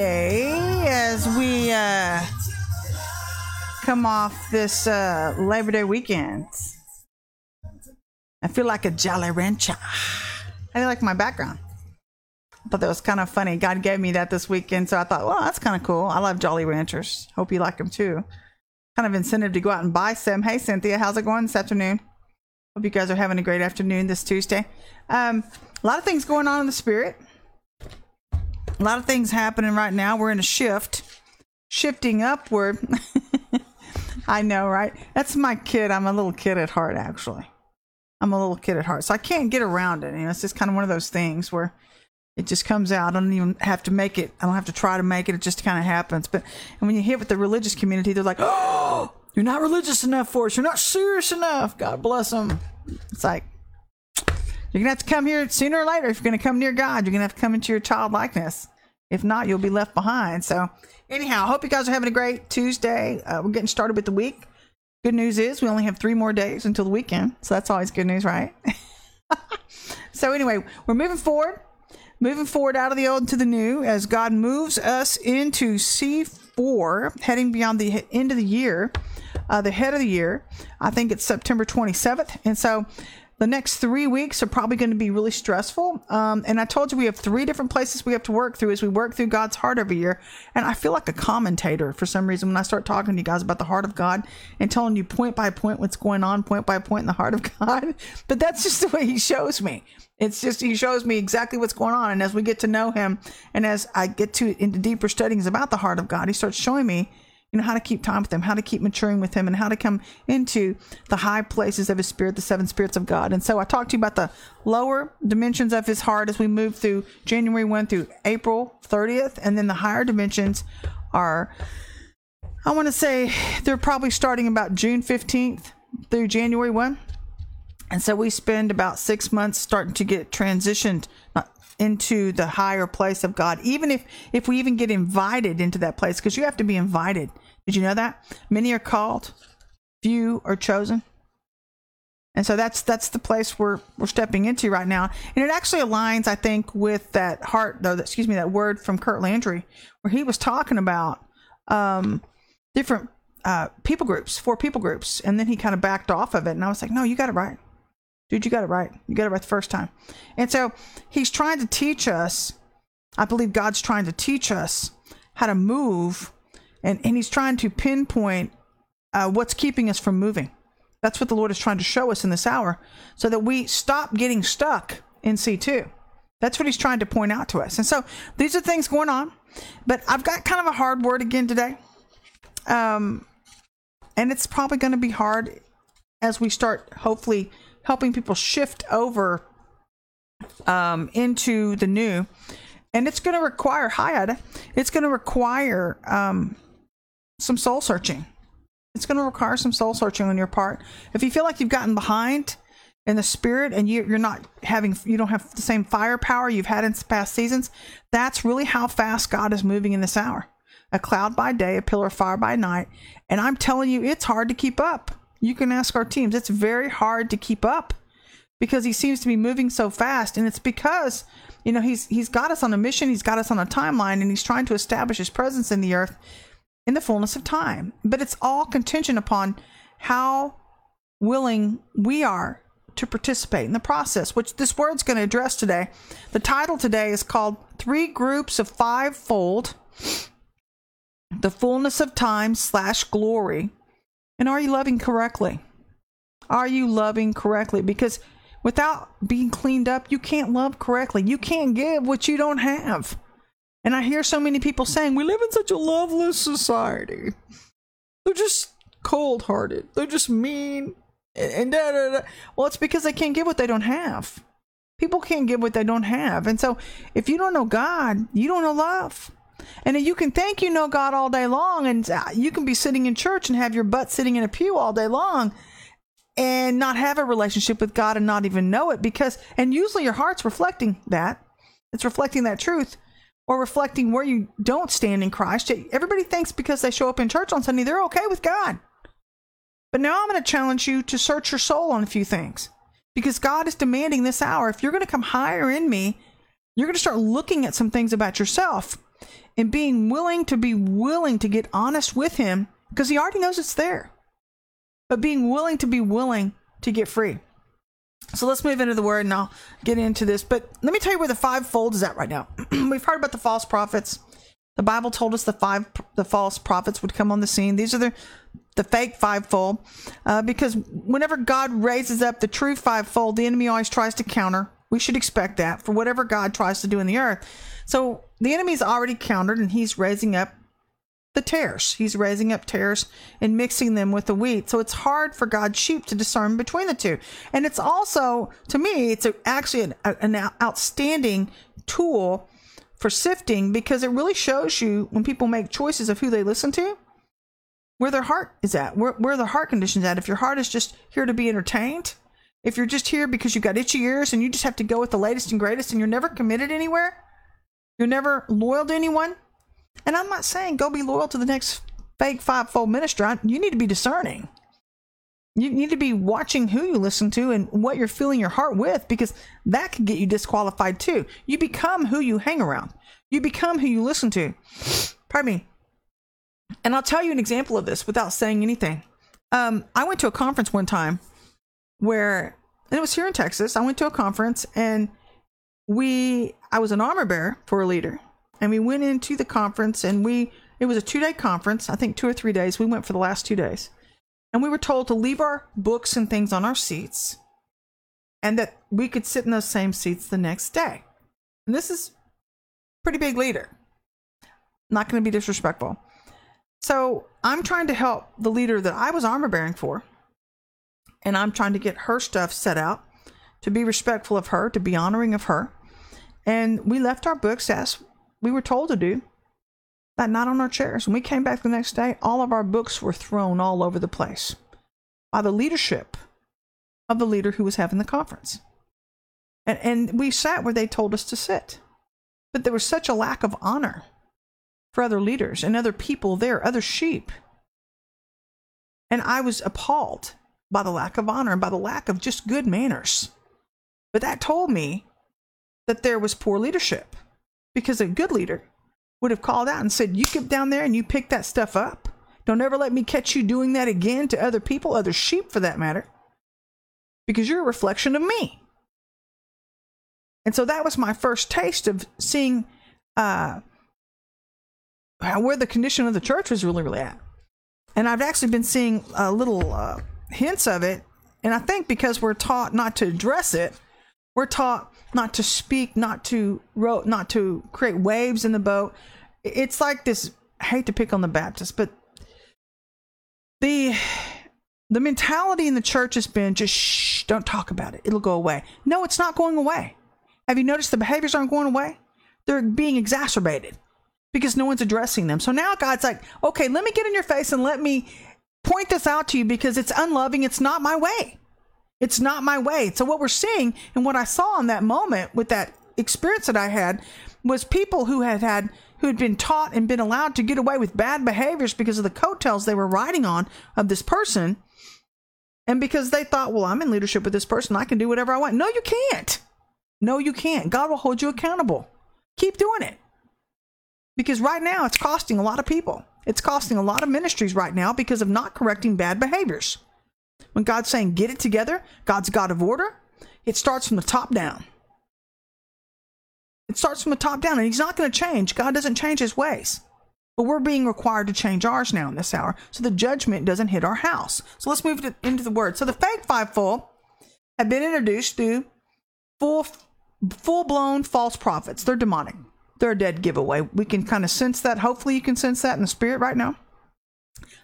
as we uh, come off this uh, Labor Day weekend. I feel like a Jolly Rancher. I like my background. I thought that was kind of funny. God gave me that this weekend, so I thought, well, that's kind of cool. I love Jolly Ranchers. Hope you like them too. Kind of incentive to go out and buy some. Hey, Cynthia, how's it going this afternoon? Hope you guys are having a great afternoon this Tuesday. Um, a lot of things going on in the spirit. A lot of things happening right now. We're in a shift, shifting upward. I know, right? That's my kid. I'm a little kid at heart, actually. I'm a little kid at heart, so I can't get around it. You know, it's just kind of one of those things where it just comes out. I don't even have to make it. I don't have to try to make it. It just kind of happens. But and when you hit with the religious community, they're like, "Oh, you're not religious enough for us. You're not serious enough." God bless them. It's like you're gonna have to come here sooner or later. If you're gonna come near God, you're gonna have to come into your childlikeness. If not, you'll be left behind. So, anyhow, I hope you guys are having a great Tuesday. Uh, we're getting started with the week. Good news is we only have three more days until the weekend, so that's always good news, right? so, anyway, we're moving forward moving forward out of the old into the new as God moves us into C4, heading beyond the end of the year, uh, the head of the year. I think it's September 27th. And so the next three weeks are probably going to be really stressful. Um, and I told you we have three different places we have to work through as we work through God's heart every year. And I feel like a commentator for some reason when I start talking to you guys about the heart of God and telling you point by point what's going on, point by point in the heart of God. But that's just the way He shows me. It's just He shows me exactly what's going on. And as we get to know Him, and as I get to into deeper studies about the heart of God, He starts showing me you know how to keep time with him how to keep maturing with him and how to come into the high places of his spirit the seven spirits of god. And so i talked to you about the lower dimensions of his heart as we move through january 1 through april 30th and then the higher dimensions are i want to say they're probably starting about june 15th through january 1 and so we spend about six months starting to get transitioned uh, into the higher place of God, even if if we even get invited into that place, because you have to be invited. Did you know that? Many are called, few are chosen. And so that's that's the place we're we're stepping into right now, and it actually aligns, I think, with that heart, though. Excuse me, that word from Curt Landry, where he was talking about um, different uh, people groups, four people groups, and then he kind of backed off of it, and I was like, no, you got it right dude, you got it right. You got it right the first time. And so he's trying to teach us, I believe God's trying to teach us how to move, and, and he's trying to pinpoint uh, what's keeping us from moving. That's what the Lord is trying to show us in this hour so that we stop getting stuck in C2. That's what he's trying to point out to us. And so these are things going on, but I've got kind of a hard word again today. Um, and it's probably going to be hard as we start hopefully helping people shift over um, into the new. And it's going to require, hi, it's going to require um, some soul searching. It's going to require some soul searching on your part. If you feel like you've gotten behind in the spirit and you, you're not having, you don't have the same firepower you've had in past seasons, that's really how fast God is moving in this hour. A cloud by day, a pillar of fire by night. And I'm telling you, it's hard to keep up. You can ask our teams. It's very hard to keep up because he seems to be moving so fast and it's because you know he's he's got us on a mission, he's got us on a timeline and he's trying to establish his presence in the earth in the fullness of time. But it's all contingent upon how willing we are to participate in the process, which this word's going to address today. The title today is called Three Groups of Fivefold The Fullness of Time slash Glory and are you loving correctly? Are you loving correctly? Because without being cleaned up, you can't love correctly. You can't give what you don't have. And I hear so many people saying, we live in such a loveless society. They're just cold hearted. They're just mean. And da, da, da. Well, it's because they can't give what they don't have. People can't give what they don't have. And so if you don't know God, you don't know love. And you can think you know God all day long, and uh, you can be sitting in church and have your butt sitting in a pew all day long and not have a relationship with God and not even know it because, and usually your heart's reflecting that. It's reflecting that truth or reflecting where you don't stand in Christ. Everybody thinks because they show up in church on Sunday, they're okay with God. But now I'm going to challenge you to search your soul on a few things because God is demanding this hour. If you're going to come higher in me, you're going to start looking at some things about yourself and being willing to be willing to get honest with him because he already knows it's there. But being willing to be willing to get free. So let's move into the word and I'll get into this. But let me tell you where the fivefold is at right now. We've heard about the false prophets. The Bible told us the five the false prophets would come on the scene. These are the the fake fivefold, uh, because whenever God raises up the true fivefold, the enemy always tries to counter. We should expect that for whatever God tries to do in the earth. So the enemy's already countered, and he's raising up the tares. He's raising up tares and mixing them with the wheat. So it's hard for God's sheep to discern between the two. And it's also, to me, it's a, actually an, an outstanding tool for sifting because it really shows you when people make choices of who they listen to where their heart is at, where, where their heart condition's at. If your heart is just here to be entertained, if you're just here because you've got itchy ears and you just have to go with the latest and greatest and you're never committed anywhere, you're never loyal to anyone. And I'm not saying go be loyal to the next fake fivefold minister. You need to be discerning. You need to be watching who you listen to and what you're filling your heart with because that could get you disqualified too. You become who you hang around. You become who you listen to. Pardon me. And I'll tell you an example of this without saying anything. Um, I went to a conference one time where, and it was here in Texas. I went to a conference and we, I was an armor bearer for a leader. And we went into the conference and we, it was a two day conference, I think two or three days. We went for the last two days. And we were told to leave our books and things on our seats and that we could sit in those same seats the next day. And this is pretty big leader. Not going to be disrespectful. So I'm trying to help the leader that I was armor bearing for, and I'm trying to get her stuff set out to be respectful of her, to be honoring of her. And we left our books as we were told to do, that night on our chairs. When we came back the next day, all of our books were thrown all over the place by the leadership of the leader who was having the conference. And, and we sat where they told us to sit. But there was such a lack of honor for other leaders and other people there, other sheep. And I was appalled by the lack of honor and by the lack of just good manners. But that told me that there was poor leadership because a good leader would have called out and said, You get down there and you pick that stuff up. Don't ever let me catch you doing that again to other people, other sheep for that matter, because you're a reflection of me. And so that was my first taste of seeing uh, where the condition of the church was really, really at. And I've actually been seeing a little uh, hints of it. And I think because we're taught not to address it, we're taught not to speak, not to row, not to create waves in the boat. It's like this. I hate to pick on the Baptists, but the the mentality in the church has been just shh, don't talk about it. It'll go away. No, it's not going away. Have you noticed the behaviors aren't going away? They're being exacerbated because no one's addressing them. So now God's like, okay, let me get in your face and let me point this out to you because it's unloving. It's not my way. It's not my way. So what we're seeing and what I saw in that moment with that experience that I had was people who had had who had been taught and been allowed to get away with bad behaviors because of the coattails they were riding on of this person. And because they thought, well, I'm in leadership with this person, I can do whatever I want. No, you can't. No, you can't. God will hold you accountable. Keep doing it. Because right now it's costing a lot of people. It's costing a lot of ministries right now because of not correcting bad behaviors. When God's saying, get it together, God's God of order, it starts from the top down. It starts from the top down, and He's not going to change. God doesn't change His ways. But we're being required to change ours now in this hour so the judgment doesn't hit our house. So let's move to, into the word. So the fake fivefold have been introduced through full, full blown false prophets. They're demonic they're a dead giveaway. We can kind of sense that. Hopefully, you can sense that in the spirit right now.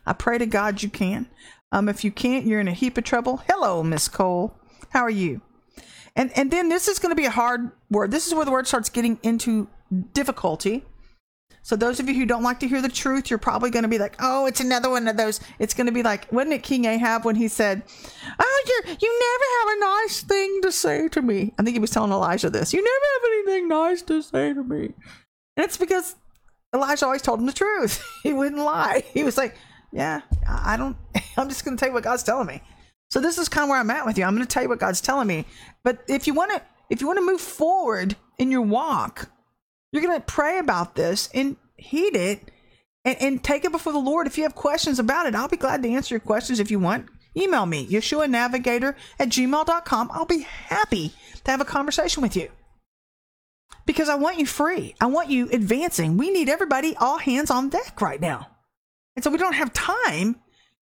I pray to God you can. Um, if you can't, you're in a heap of trouble. Hello, Miss Cole. How are you? And and then this is going to be a hard word. This is where the word starts getting into difficulty. So those of you who don't like to hear the truth, you're probably going to be like, "Oh, it's another one of those." It's going to be like, wasn't it King Ahab when he said, "Oh, you you never have a nice thing to say to me." I think he was telling Elijah this. You never have anything nice to say to me, and it's because Elijah always told him the truth. he wouldn't lie. He was like, "Yeah, I don't. I'm just going to tell you what God's telling me." So this is kind of where I'm at with you. I'm going to tell you what God's telling me. But if you want to, if you want to move forward in your walk, you're going to pray about this and heed it and, and take it before the Lord. If you have questions about it, I'll be glad to answer your questions if you want. Email me, Yeshua Navigator at gmail.com. I'll be happy to have a conversation with you because I want you free. I want you advancing. We need everybody all hands on deck right now. And so we don't have time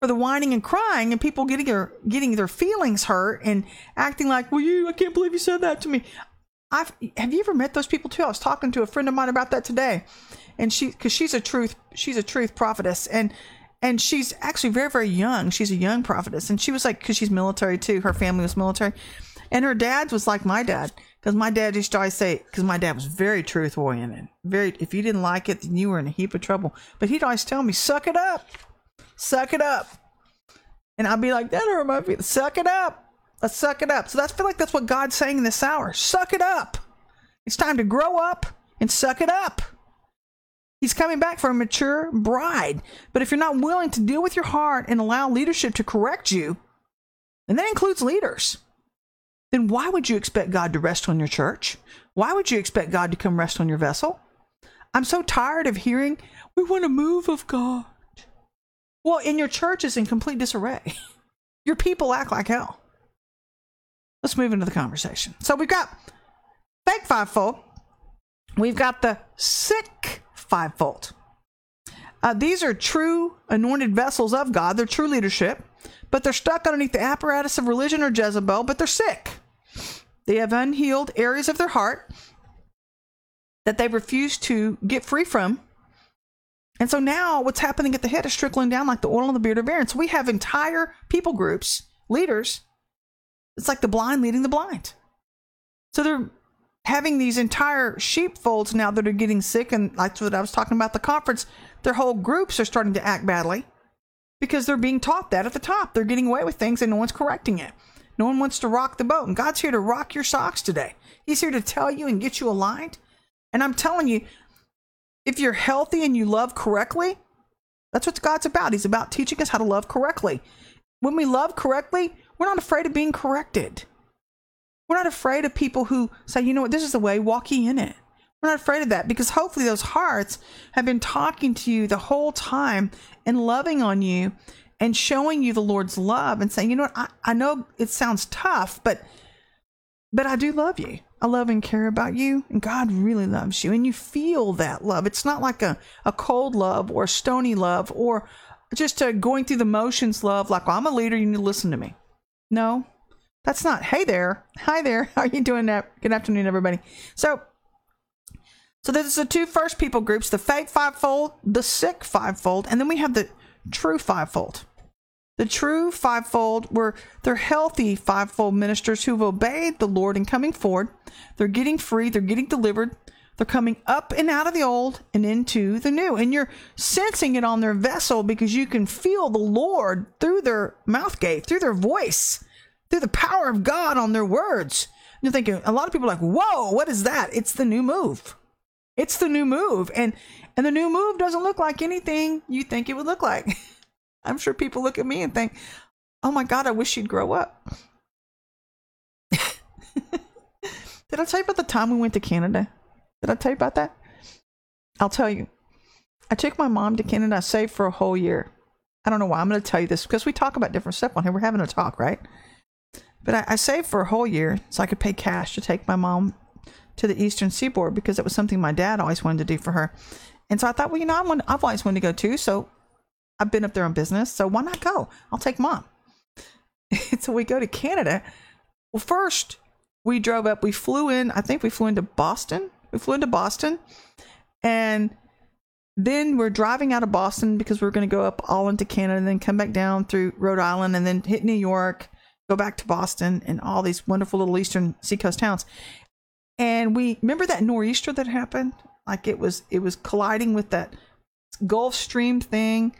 for the whining and crying and people getting their getting their feelings hurt and acting like, "Well, you, I can't believe you said that to me." I've have you ever met those people too? I was talking to a friend of mine about that today, and she because she's a truth she's a truth prophetess and and she's actually very very young. She's a young prophetess, and she was like because she's military too. Her family was military, and her dad was like my dad because my dad used to always say because my dad was very truth oriented. Very if you didn't like it, then you were in a heap of trouble. But he'd always tell me, "Suck it up." suck it up. And I'd be like, that hurt my feelings. Suck it up. Let's suck it up. So that's I feel like that's what God's saying in this hour. Suck it up. It's time to grow up and suck it up. He's coming back for a mature bride. But if you're not willing to deal with your heart and allow leadership to correct you, and that includes leaders, then why would you expect God to rest on your church? Why would you expect God to come rest on your vessel? I'm so tired of hearing, we want a move of God. Well, in your church is in complete disarray. Your people act like hell. Let's move into the conversation. So we've got fake fivefold. We've got the sick fivefold. Uh, these are true anointed vessels of God. They're true leadership, but they're stuck underneath the apparatus of religion or Jezebel, but they're sick. They have unhealed areas of their heart that they refuse to get free from and so now what's happening at the head is trickling down like the oil on the beard of Aaron. So we have entire people groups, leaders. It's like the blind leading the blind. So they're having these entire sheepfolds now that are getting sick, and that's what I was talking about the conference. Their whole groups are starting to act badly because they're being taught that at the top. They're getting away with things and no one's correcting it. No one wants to rock the boat. And God's here to rock your socks today. He's here to tell you and get you aligned. And I'm telling you, if you're healthy and you love correctly, that's what God's about. He's about teaching us how to love correctly. When we love correctly, we're not afraid of being corrected. We're not afraid of people who say, you know what, this is the way, walk ye in it. We're not afraid of that because hopefully those hearts have been talking to you the whole time and loving on you and showing you the Lord's love and saying, you know what, I, I know it sounds tough, but but I do love you. I love and care about you, and God really loves you, and you feel that love. It's not like a, a cold love or a stony love or just a going through the motions love, like, well, I'm a leader, you need to listen to me. No, that's not. Hey there. Hi there. How are you doing that? Good afternoon, everybody. So, so there's the two first people groups the fake fivefold, the sick fivefold, and then we have the true fivefold. The true fivefold were they're healthy fivefold ministers who've obeyed the Lord and coming forward. They're getting free, they're getting delivered, they're coming up and out of the old and into the new. And you're sensing it on their vessel because you can feel the Lord through their mouth gate, through their voice, through the power of God on their words. And you're thinking, a lot of people are like, whoa, what is that? It's the new move. It's the new move. And and the new move doesn't look like anything you think it would look like. I'm sure people look at me and think, oh my God, I wish she'd grow up. Did I tell you about the time we went to Canada? Did I tell you about that? I'll tell you. I took my mom to Canada. I saved for a whole year. I don't know why I'm going to tell you this because we talk about different stuff on here. We're having a talk, right? But I, I saved for a whole year so I could pay cash to take my mom to the Eastern Seaboard because it was something my dad always wanted to do for her. And so I thought, well, you know, I want, I've always wanted to go too. So I've been up there on business, so why not go? I'll take mom. so we go to Canada. Well, first we drove up. We flew in. I think we flew into Boston. We flew into Boston, and then we're driving out of Boston because we're going to go up all into Canada, and then come back down through Rhode Island, and then hit New York, go back to Boston, and all these wonderful little eastern seacoast towns. And we remember that nor'easter that happened. Like it was, it was colliding with that Gulf Stream thing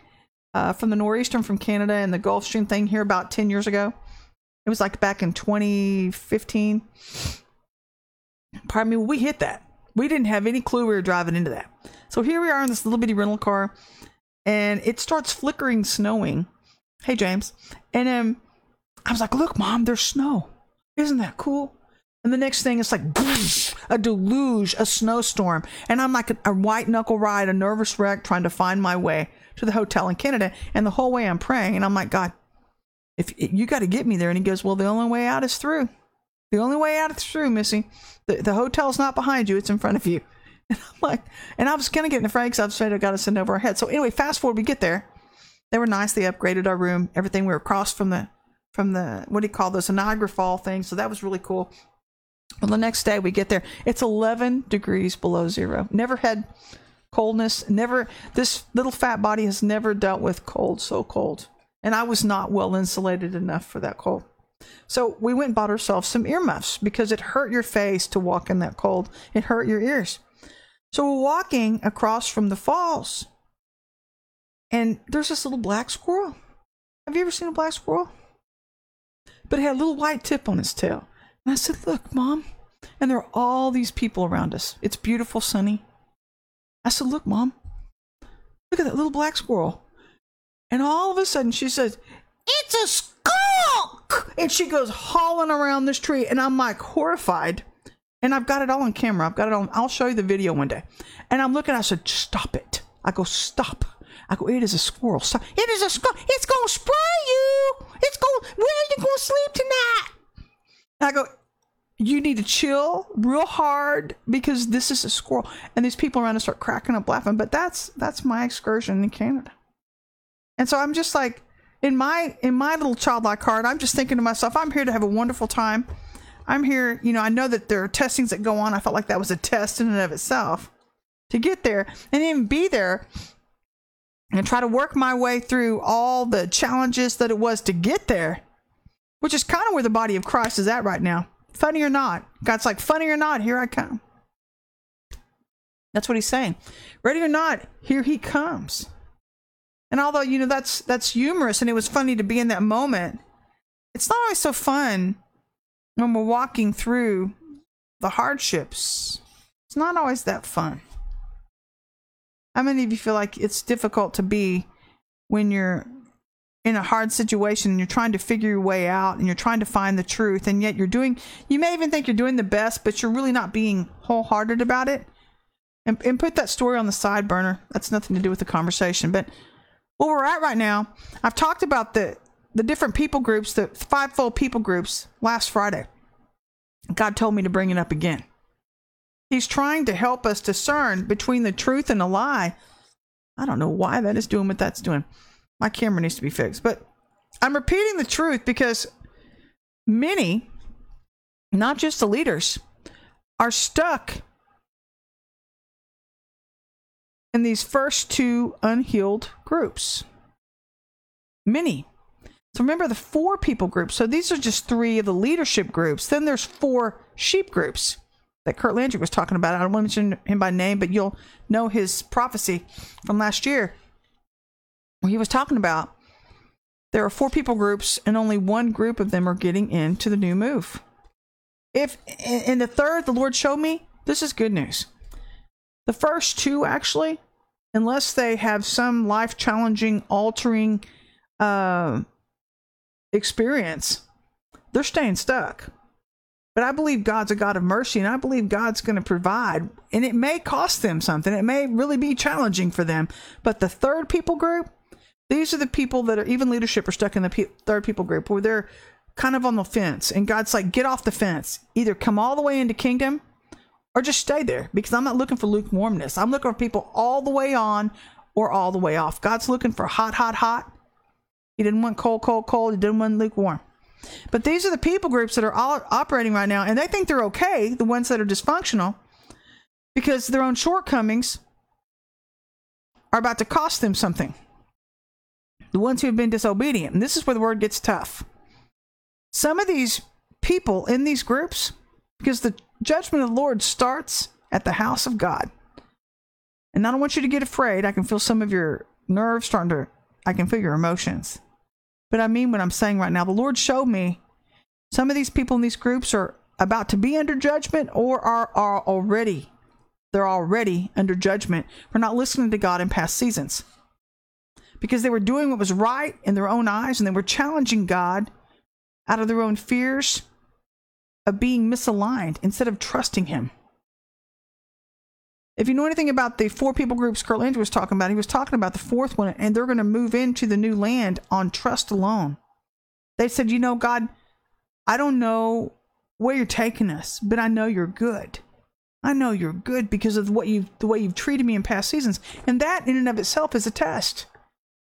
uh, from the nor'eastern from Canada and the Gulf Stream thing here about 10 years ago. It was like back in 2015. Pardon me, we hit that. We didn't have any clue we were driving into that. So here we are in this little bitty rental car, and it starts flickering, snowing. Hey, James. And um, I was like, look, mom, there's snow. Isn't that cool? And the next thing it's like a deluge, a snowstorm. And I'm like a, a white knuckle ride, a nervous wreck trying to find my way to the hotel in Canada. And the whole way I'm praying. And I'm like, God, if you got to get me there. And he goes, Well, the only way out is through. The only way out is through, Missy. The, the hotel's not behind you, it's in front of you. And I'm like, and I was kind of getting afraid because I was afraid I got to send over our head. So anyway, fast forward, we get there. They were nice. They upgraded our room. Everything. We were across from the from the what do you call this Niagara Fall thing. So that was really cool. Well, the next day we get there. It's 11 degrees below zero. Never had coldness. Never. This little fat body has never dealt with cold so cold. And I was not well insulated enough for that cold. So we went and bought ourselves some earmuffs because it hurt your face to walk in that cold. It hurt your ears. So we're walking across from the falls, and there's this little black squirrel. Have you ever seen a black squirrel? But it had a little white tip on its tail. And I said, Look, Mom. And there are all these people around us. It's beautiful, sunny. I said, Look, Mom. Look at that little black squirrel. And all of a sudden she says, It's a skunk! And she goes hauling around this tree. And I'm like horrified. And I've got it all on camera. I've got it on. I'll show you the video one day. And I'm looking, I said, Stop it. I go, Stop. I go, It is a squirrel. Stop. It is a skunk. It's going to spray you. It's going, where are you going to sleep tonight? And I go, you need to chill real hard because this is a squirrel. And these people around us start cracking up laughing. But that's that's my excursion in Canada. And so I'm just like, in my in my little childlike heart, I'm just thinking to myself, I'm here to have a wonderful time. I'm here, you know, I know that there are testings that go on. I felt like that was a test in and of itself to get there and even be there and try to work my way through all the challenges that it was to get there, which is kind of where the body of Christ is at right now. Funny or not, God's like, funny or not, here I come. That's what he's saying. Ready or not, here he comes. And although you know that's that's humorous and it was funny to be in that moment, it's not always so fun when we're walking through the hardships. It's not always that fun. How many of you feel like it's difficult to be when you're in a hard situation and you're trying to figure your way out and you're trying to find the truth and yet you're doing you may even think you're doing the best but you're really not being wholehearted about it. And, and put that story on the side burner. That's nothing to do with the conversation. But where we're at right now i've talked about the the different people groups the fivefold people groups last friday. God told me to bring it up again. He's trying to help us discern between the truth and a lie. I don't know why that is doing what that's doing my camera needs to be fixed. But I'm repeating the truth because many, not just the leaders, are stuck in these first two unhealed groups. Many. So remember the four people groups. So these are just three of the leadership groups. Then there's four sheep groups that Curt Landry was talking about. I don't want to mention him by name, but you'll know his prophecy from last year he was talking about there are four people groups and only one group of them are getting into the new move. If in the third, the Lord showed me this is good news. The first two, actually, unless they have some life challenging, altering uh, experience, they're staying stuck. But I believe God's a God of mercy and I believe God's going to provide. And it may cost them something, it may really be challenging for them. But the third people group, these are the people that are even leadership are stuck in the pe- third people group where they're kind of on the fence, and God's like, get off the fence. Either come all the way into kingdom, or just stay there because I'm not looking for lukewarmness. I'm looking for people all the way on or all the way off. God's looking for hot, hot, hot. He didn't want cold, cold, cold. He didn't want lukewarm. But these are the people groups that are all operating right now, and they think they're okay, the ones that are dysfunctional, because their own shortcomings are about to cost them something the ones who have been disobedient. And this is where the word gets tough. Some of these people in these groups, because the judgment of the Lord starts at the house of God. And I don't want you to get afraid. I can feel some of your nerves starting to, I can feel your emotions. But I mean what I'm saying right now. The Lord showed me some of these people in these groups are about to be under judgment or are, are already, they're already under judgment for not listening to God in past seasons because they were doing what was right in their own eyes and they were challenging God out of their own fears of being misaligned instead of trusting Him. If you know anything about the four people groups Curt Landry was talking about, he was talking about the fourth one, and they're going to move into the new land on trust alone. They said, You know, God, I don't know where you're taking us, but I know you're good. I know you're good because of what you've, the way you've treated me in past seasons. And that in and of itself is a test.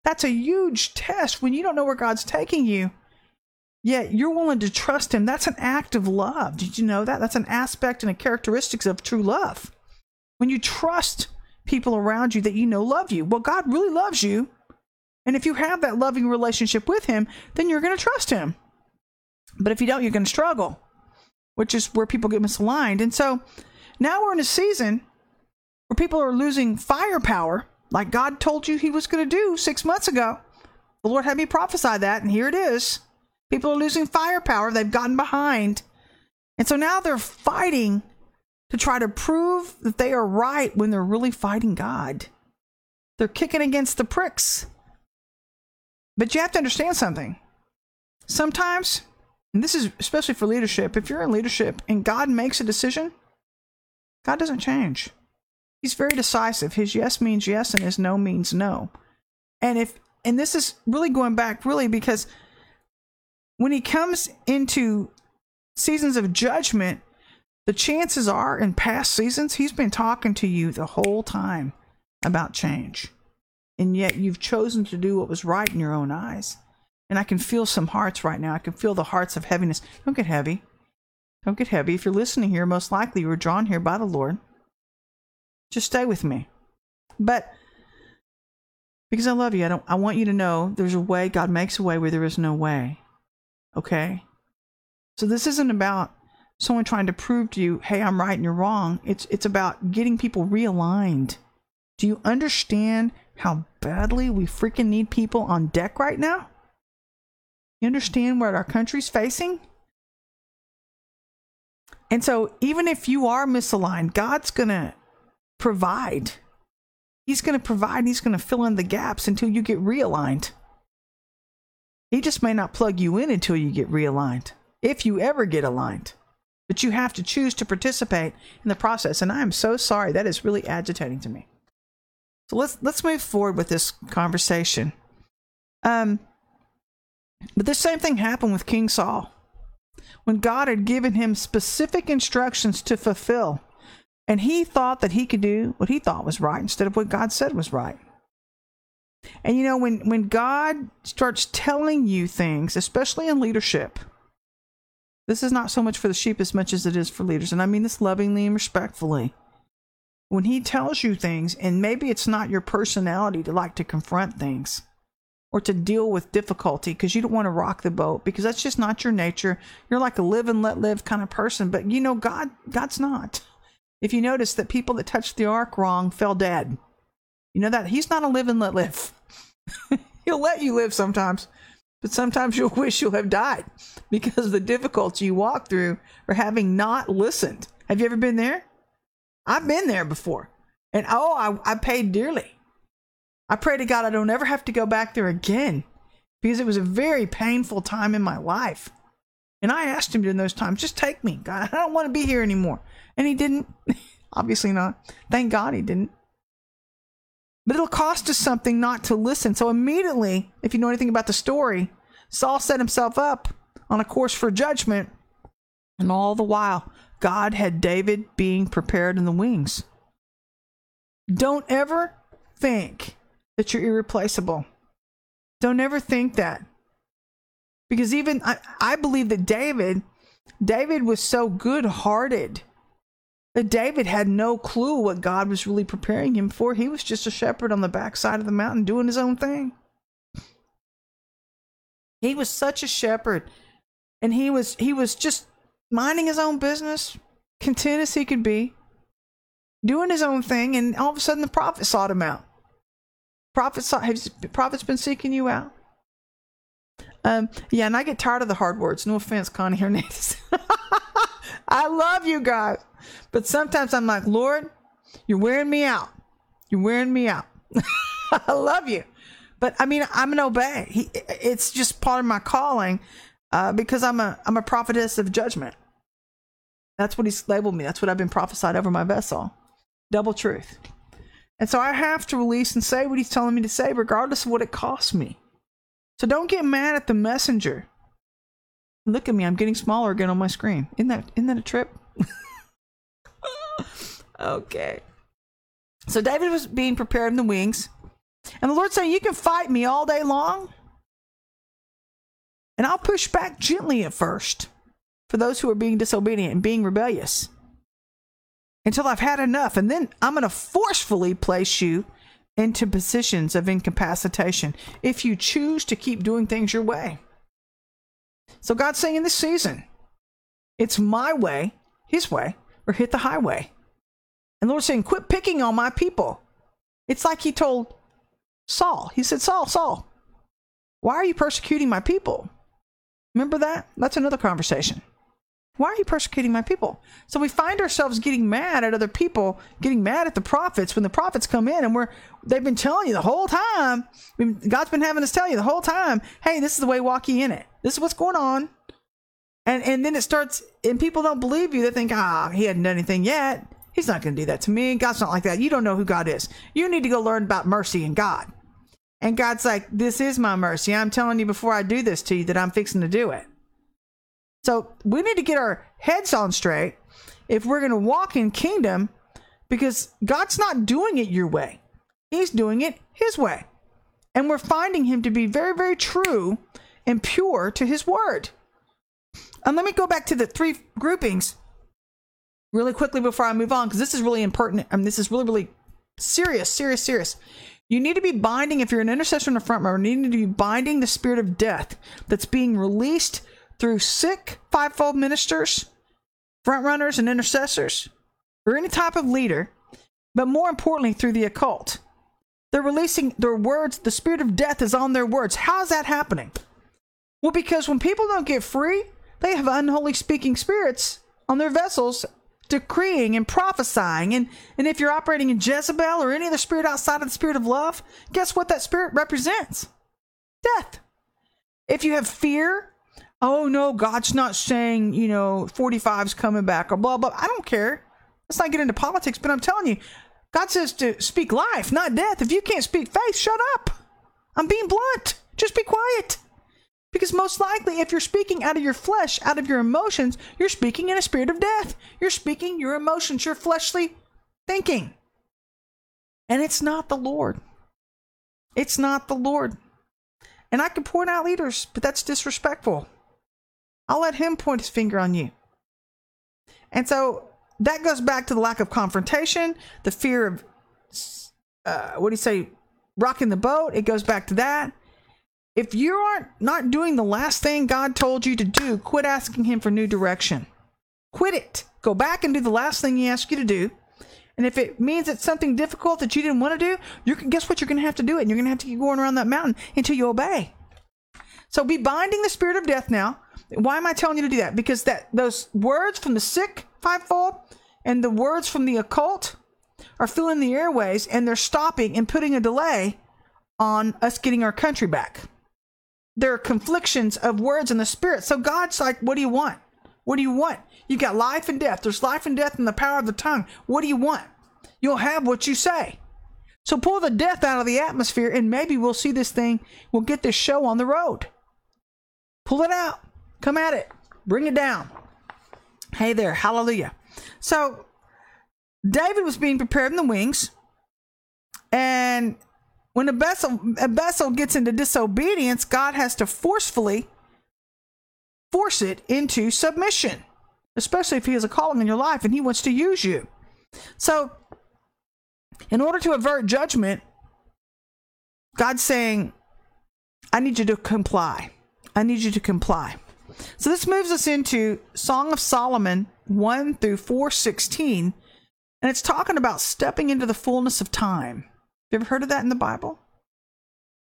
That's a huge test when you don't know where God's taking you. Yet you're willing to trust him. That's an act of love. Did you know that? That's an aspect and a characteristics of true love. When you trust people around you that you know love you. Well, God really loves you. And if you have that loving relationship with him, then you're going to trust him. But if you don't, you're going to struggle, which is where people get misaligned. And so now we're in a season where people are losing firepower, like God told you He was going to do six months ago. The Lord had me prophesy that, and here it is. People are losing firepower. They've gotten behind. And so now they're fighting to try to prove that they are right when they're really fighting God. They're kicking against the pricks. But you have to understand something. Sometimes, and this is especially for leadership, if you're in leadership and God makes a decision, God doesn't change. He's very decisive. His yes means yes and his no means no. And if and this is really going back really because when he comes into seasons of judgment, the chances are in past seasons he's been talking to you the whole time about change. And yet you've chosen to do what was right in your own eyes. And I can feel some hearts right now. I can feel the hearts of heaviness. Don't get heavy. Don't get heavy. If you're listening here, most likely you were drawn here by the Lord. Just stay with me. But because I love you, I don't I want you to know there's a way God makes a way where there is no way. Okay? So this isn't about someone trying to prove to you, "Hey, I'm right and you're wrong." It's it's about getting people realigned. Do you understand how badly we freaking need people on deck right now? You understand what our country's facing? And so, even if you are misaligned, God's going to provide. He's going to provide, He's going to fill in the gaps until you get realigned. He just may not plug you in until you get realigned, if you ever get aligned. But you have to choose to participate in the process. And I am so sorry. That is really agitating to me. So let's let's move forward with this conversation. Um, but the same thing happened with King Saul when God had given him specific instructions to fulfill. And he thought that he could do what he thought was right instead of what God said was right. And you know, when, when God starts telling you things, especially in leadership, this is not so much for the sheep as much as it is for leaders. And I mean this lovingly and respectfully. When he tells you things, and maybe it's not your personality to like to confront things, or to deal with difficulty because you don't want to rock the boat because that's just not your nature. You're like a live and let live kind of person, but you know God God's not. If you notice that people that touched the ark wrong fell dead. You know that he's not a live and let live. He'll let you live sometimes, but sometimes you'll wish you'll have died because of the difficulty you walk through for having not listened. Have you ever been there? I've been there before. And oh, I, I paid dearly. I pray to God I don't ever have to go back there again because it was a very painful time in my life. And I asked him during those times, just take me. God, I don't want to be here anymore. And he didn't. Obviously not. Thank God he didn't. But it'll cost us something not to listen. So immediately, if you know anything about the story, Saul set himself up on a course for judgment. And all the while, God had David being prepared in the wings. Don't ever think that you're irreplaceable. Don't ever think that. Because even I, I believe that David, David was so good hearted that David had no clue what God was really preparing him for. He was just a shepherd on the backside of the mountain doing his own thing. He was such a shepherd. And he was he was just minding his own business, content as he could be, doing his own thing, and all of a sudden the prophet sought him out. Prophet Prophets, have prophets been seeking you out? Um, yeah, and I get tired of the hard words. No offense, Connie Hernandez. I love you guys, but sometimes I'm like, Lord, you're wearing me out. You're wearing me out. I love you, but I mean, I'm an obey. He, it's just part of my calling uh, because I'm a I'm a prophetess of judgment. That's what he's labeled me. That's what I've been prophesied over my vessel. Double truth. And so I have to release and say what he's telling me to say, regardless of what it costs me. So don't get mad at the messenger. Look at me, I'm getting smaller again on my screen. Isn't that isn't that a trip? okay. So David was being prepared in the wings. And the Lord saying, You can fight me all day long. And I'll push back gently at first for those who are being disobedient and being rebellious until I've had enough. And then I'm going to forcefully place you into positions of incapacitation if you choose to keep doing things your way. So God's saying in this season, it's my way, his way, or hit the highway. And Lord's saying, quit picking on my people. It's like he told Saul. He said, Saul, Saul, why are you persecuting my people? Remember that? That's another conversation. Why are you persecuting my people? So we find ourselves getting mad at other people, getting mad at the prophets when the prophets come in and we're they've been telling you the whole time. God's been having us tell you the whole time, hey, this is the way walk ye in it. This is what's going on. And and then it starts and people don't believe you. They think, ah, he hadn't done anything yet. He's not gonna do that to me. God's not like that. You don't know who God is. You need to go learn about mercy and God. And God's like, This is my mercy. I'm telling you before I do this to you that I'm fixing to do it. So we need to get our heads on straight if we're going to walk in kingdom because God's not doing it your way. He's doing it his way. And we're finding him to be very, very true and pure to his word. And let me go back to the three groupings really quickly before I move on, because this is really important. I mean, this is really, really serious, serious, serious. You need to be binding, if you're an intercessor in the front row, you need to be binding the spirit of death that's being released through sick fivefold ministers, front runners, and intercessors, or any type of leader, but more importantly, through the occult. They're releasing their words, the spirit of death is on their words. How is that happening? Well, because when people don't get free, they have unholy speaking spirits on their vessels decreeing and prophesying. And, and if you're operating in Jezebel or any other spirit outside of the spirit of love, guess what that spirit represents? Death. If you have fear oh no, God's not saying, you know, 45's coming back or blah, blah. I don't care. Let's not get into politics, but I'm telling you, God says to speak life, not death. If you can't speak faith, shut up. I'm being blunt. Just be quiet. Because most likely, if you're speaking out of your flesh, out of your emotions, you're speaking in a spirit of death. You're speaking your emotions, your fleshly thinking. And it's not the Lord. It's not the Lord. And I can point out leaders, but that's disrespectful. I'll let him point his finger on you. And so that goes back to the lack of confrontation, the fear of, uh, what do you say, rocking the boat. It goes back to that. If you aren't not doing the last thing God told you to do, quit asking Him for new direction. Quit it. Go back and do the last thing He asked you to do. And if it means it's something difficult that you didn't want to do, you can guess what? You're going to have to do it. And you're going to have to keep going around that mountain until you obey. So be binding the spirit of death now. Why am I telling you to do that? Because that those words from the sick fivefold and the words from the occult are filling the airways and they're stopping and putting a delay on us getting our country back. There are conflictions of words in the spirit. So God's like, what do you want? What do you want? You got life and death. There's life and death in the power of the tongue. What do you want? You'll have what you say. So pull the death out of the atmosphere and maybe we'll see this thing, we'll get this show on the road. Pull it out. Come at it. Bring it down. Hey there. Hallelujah. So David was being prepared in the wings. And when a vessel, a vessel gets into disobedience, God has to forcefully force it into submission, especially if He has a calling in your life and He wants to use you. So, in order to avert judgment, God's saying, I need you to comply. I need you to comply. So this moves us into Song of Solomon 1 through 416, and it's talking about stepping into the fullness of time. You ever heard of that in the Bible?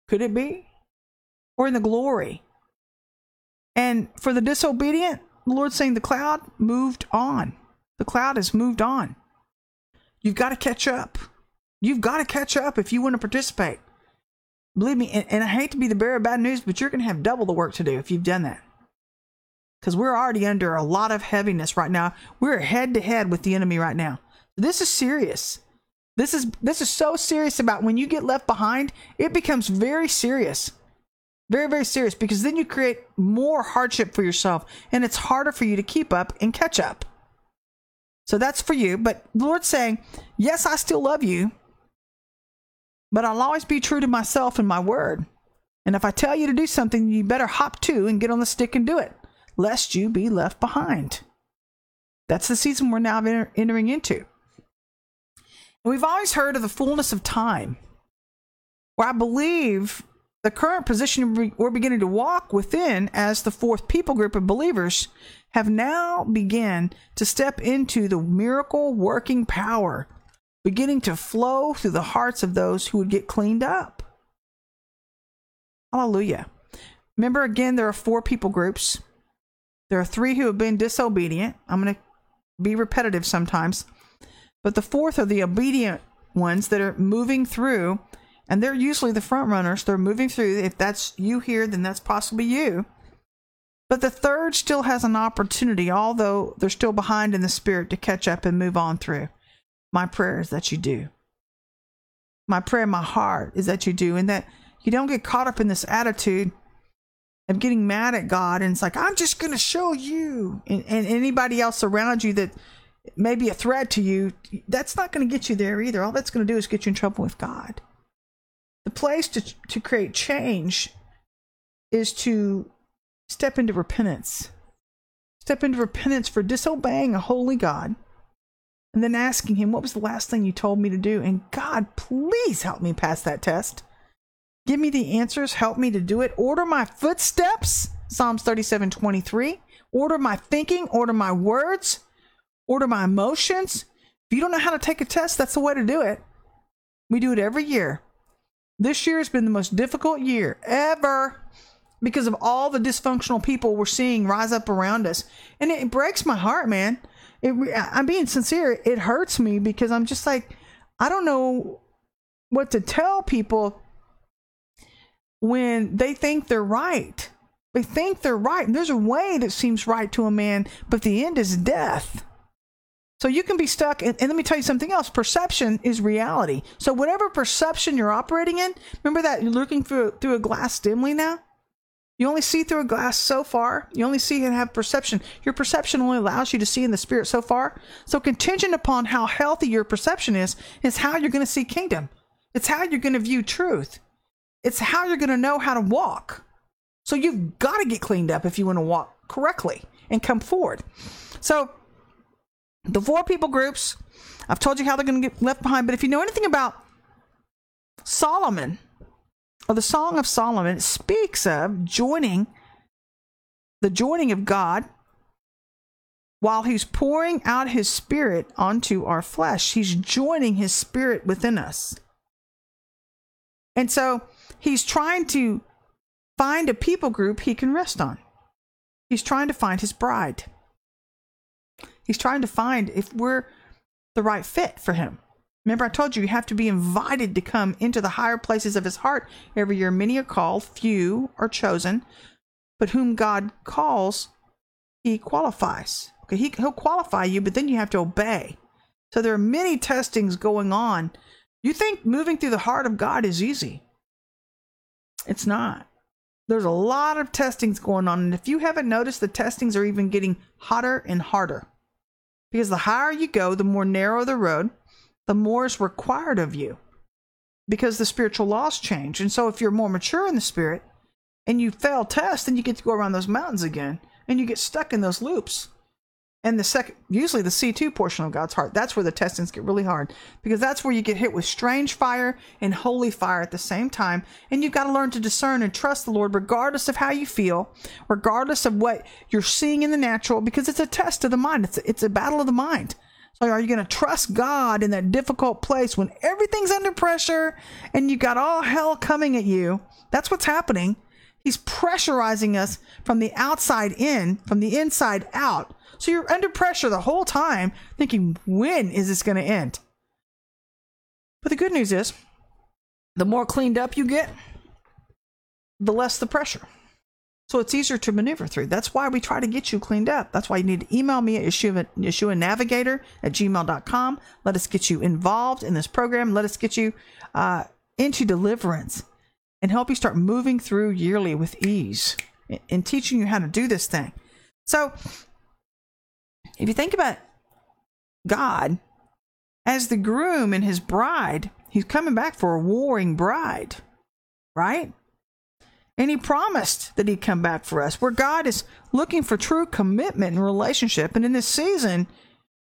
Could it be? Or in the glory? And for the disobedient, the Lord's saying the cloud moved on. The cloud has moved on. You've got to catch up. You've got to catch up if you want to participate. Believe me, and, and I hate to be the bearer of bad news, but you're going to have double the work to do if you've done that. Because we're already under a lot of heaviness right now. We're head to head with the enemy right now. This is serious. This is this is so serious about when you get left behind, it becomes very serious. Very, very serious because then you create more hardship for yourself and it's harder for you to keep up and catch up. So that's for you. But the Lord's saying, Yes, I still love you, but I'll always be true to myself and my word. And if I tell you to do something, you better hop to and get on the stick and do it, lest you be left behind. That's the season we're now entering into. And we've always heard of the fullness of time, where I believe the current position we're beginning to walk within as the fourth people group of believers have now begun to step into the miracle working power beginning to flow through the hearts of those who would get cleaned up. Hallelujah. Remember again, there are four people groups. There are three who have been disobedient. I'm going to be repetitive sometimes. But the fourth are the obedient ones that are moving through, and they're usually the front runners. They're moving through. If that's you here, then that's possibly you. But the third still has an opportunity, although they're still behind in the spirit, to catch up and move on through. My prayer is that you do. My prayer, my heart is that you do, and that you don't get caught up in this attitude of getting mad at God and it's like, I'm just going to show you. And, and anybody else around you that may be a threat to you, that's not going to get you there either. All that's going to do is get you in trouble with God. The place to, to create change is to step into repentance. Step into repentance for disobeying a holy God and then asking Him, What was the last thing you told me to do? And God, please help me pass that test. Give me the answers. Help me to do it. Order my footsteps. Psalms 37 23. Order my thinking. Order my words order my emotions. If you don't know how to take a test, that's the way to do it. We do it every year. This year has been the most difficult year ever because of all the dysfunctional people we're seeing rise up around us. And it breaks my heart, man. It, I'm being sincere. It hurts me because I'm just like, I don't know what to tell people when they think they're right. They think they're right. And there's a way that seems right to a man, but the end is death. So you can be stuck, and, and, let me tell you something else. Perception is reality. So whatever perception you're operating in, remember that you're looking through through a glass dimly now. You only see through a glass so far. You only see and have perception. Your perception only allows you to see in the spirit so far. So contingent upon how healthy your perception is, is how you're going to see kingdom. It's how you're going to view truth. It's how you're going to know how to walk. So you've got to get cleaned up if you want to walk correctly and come forward. So the four people groups, I've told you how they're going to get left behind, but if you know anything about Solomon or the Song of Solomon, it speaks of joining the joining of God while he's pouring out his spirit onto our flesh. He's joining his spirit within us. And so he's trying to find a people group he can rest on. He's trying to find his bride. He's trying to find if we're the right fit for him. Remember, I told you you have to be invited to come into the higher places of his heart every year. Many are called, few are chosen, but whom God calls, he qualifies. Okay, he, he'll qualify you, but then you have to obey. So there are many testings going on. You think moving through the heart of God is easy? It's not. There's a lot of testings going on, and if you haven't noticed, the testings are even getting hotter and harder. Because the higher you go, the more narrow the road, the more is required of you. Because the spiritual laws change. And so if you're more mature in the spirit and you fail tests, then you get to go around those mountains again and you get stuck in those loops and the second usually the c2 portion of god's heart that's where the testings get really hard because that's where you get hit with strange fire and holy fire at the same time and you've got to learn to discern and trust the lord regardless of how you feel regardless of what you're seeing in the natural because it's a test of the mind. It's a, it's a battle of the mind. So are you going to trust god in that difficult place when everything's under pressure and you got all hell coming at you? That's what's happening. He's pressurizing us from the outside in from the inside out so you're under pressure the whole time, thinking, when is this going to end? But the good news is, the more cleaned up you get, the less the pressure. So it's easier to maneuver through. That's why we try to get you cleaned up. That's why you need to email me at Yeshua, Navigator at gmail.com. Let us get you involved in this program. Let us get you uh, into deliverance and help you start moving through yearly with ease and teaching you how to do this thing. So if you think about God as the groom and his bride, he's coming back for a warring bride, right? And he promised that he'd come back for us, where God is looking for true commitment and relationship. And in this season,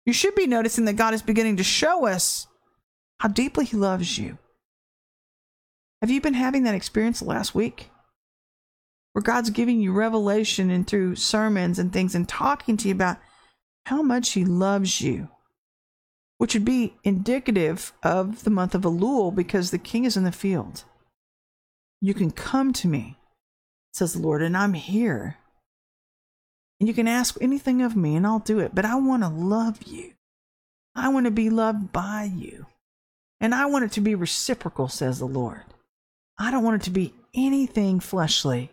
you should be noticing that God is beginning to show us how deeply he loves you. Have you been having that experience last week? Where God's giving you revelation and through sermons and things and talking to you about how much he loves you, which would be indicative of the month of Elul because the king is in the field. You can come to me says the Lord, and I'm here. And you can ask anything of me, and I'll do it. But I want to love you. I want to be loved by you. And I want it to be reciprocal, says the Lord. I don't want it to be anything fleshly.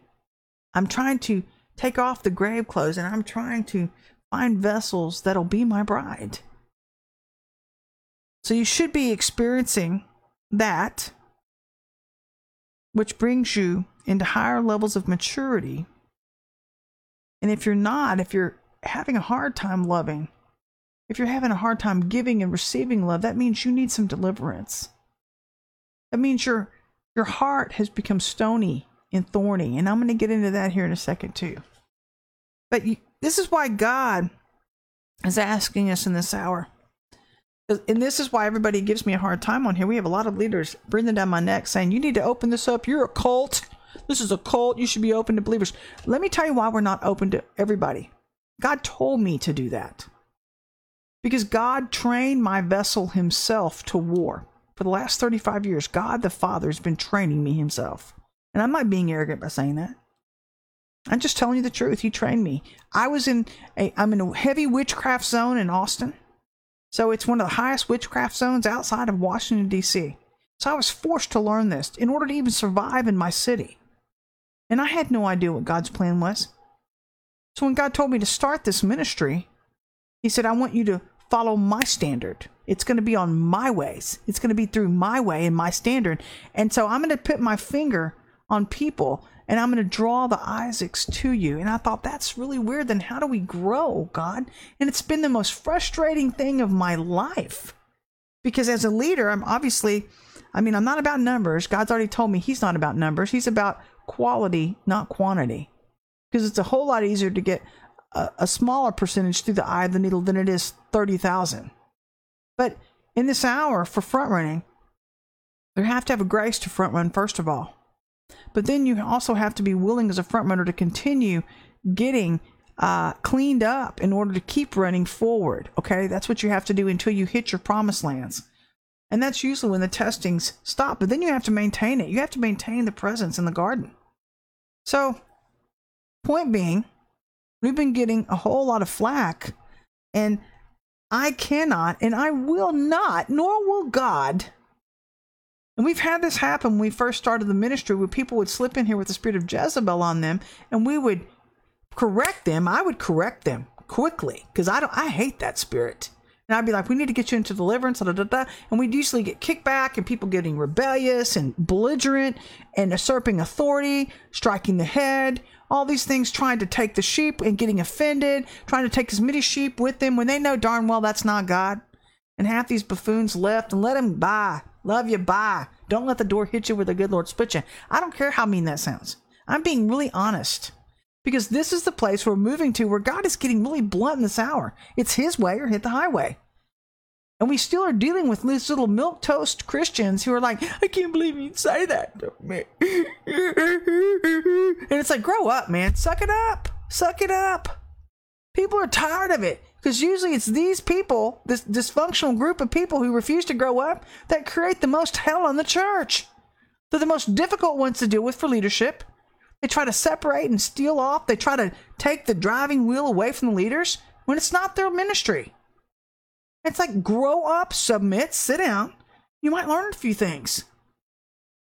I'm trying to take off the grave clothes and I'm trying to find vessels that'll be my bride. So you should be experiencing that, which brings you into higher levels of maturity. And if you're not, if you're having a hard time loving, if you're having a hard time giving and receiving love, that means you need some deliverance. That means your your heart has become stony and thorny, and I'm going to get into that here in a second too. But you, this is why God is asking us in this hour. And this is why everybody gives me a hard time on here. We have a lot of leaders breathing down my neck saying, You need to open this up. You're a cult. This is a cult. You should be open to believers. Let me tell you why we're not open to everybody. God told me to do that. Because God trained my vessel himself to war. For the last 35 years, God the Father has been training me himself. And I'm not being arrogant by saying that. I'm just telling you the truth. He trained me. I was in a I'm in a heavy witchcraft zone in Austin. So it's one of the highest witchcraft zones outside of Washington D.C. So I was forced to learn this in order to even survive in my city. And I had no idea what God's plan was. So when God told me to start this ministry, He said, I want you to follow my standard. It's going to be on my ways. It's going to be through my way and my standard. And so I'm going to put my finger on people and I'm going to draw the Isaacs to you. And I thought, that's really weird. Then how do we grow, God? And it's been the most frustrating thing of my life. Because as a leader, I'm obviously, I mean, I'm not about numbers. God's already told me He's not about numbers. He's about quality, not quantity. Because it's a whole lot easier to get a, a smaller percentage through the eye of the needle than it is 30,000. But in this hour for front running, you have to have a grace to front run, first of all. But then you also have to be willing as a front runner to continue getting uh, cleaned up in order to keep running forward. Okay, that's what you have to do until you hit your promised lands. And that's usually when the testings stop. But then you have to maintain it. You have to maintain the presence in the garden. So, point being, we've been getting a whole lot of flack. And I cannot and I will not, nor will God. And we've had this happen when we first started the ministry where people would slip in here with the spirit of Jezebel on them and we would correct them. I would correct them quickly because I don't I hate that spirit. And I'd be like, we need to get you into deliverance, da, da, da, and we'd usually get kickback and people getting rebellious and belligerent and usurping authority, striking the head, all these things trying to take the sheep and getting offended, trying to take as many sheep with them when they know darn well that's not God. And half these buffoons left and let them by. Love you, bye. Don't let the door hit you where the good Lord split you. I don't care how mean that sounds. I'm being really honest because this is the place we're moving to where God is getting really blunt in this hour. It's His way or hit the highway. And we still are dealing with these little milk toast Christians who are like, I can't believe you'd say that and it's like, grow up, man. Suck it up. Suck it up. People are tired of it. Because usually it's these people, this dysfunctional group of people who refuse to grow up, that create the most hell on the church. They're the most difficult ones to deal with for leadership. They try to separate and steal off. They try to take the driving wheel away from the leaders when it's not their ministry. It's like grow up, submit, sit down. You might learn a few things.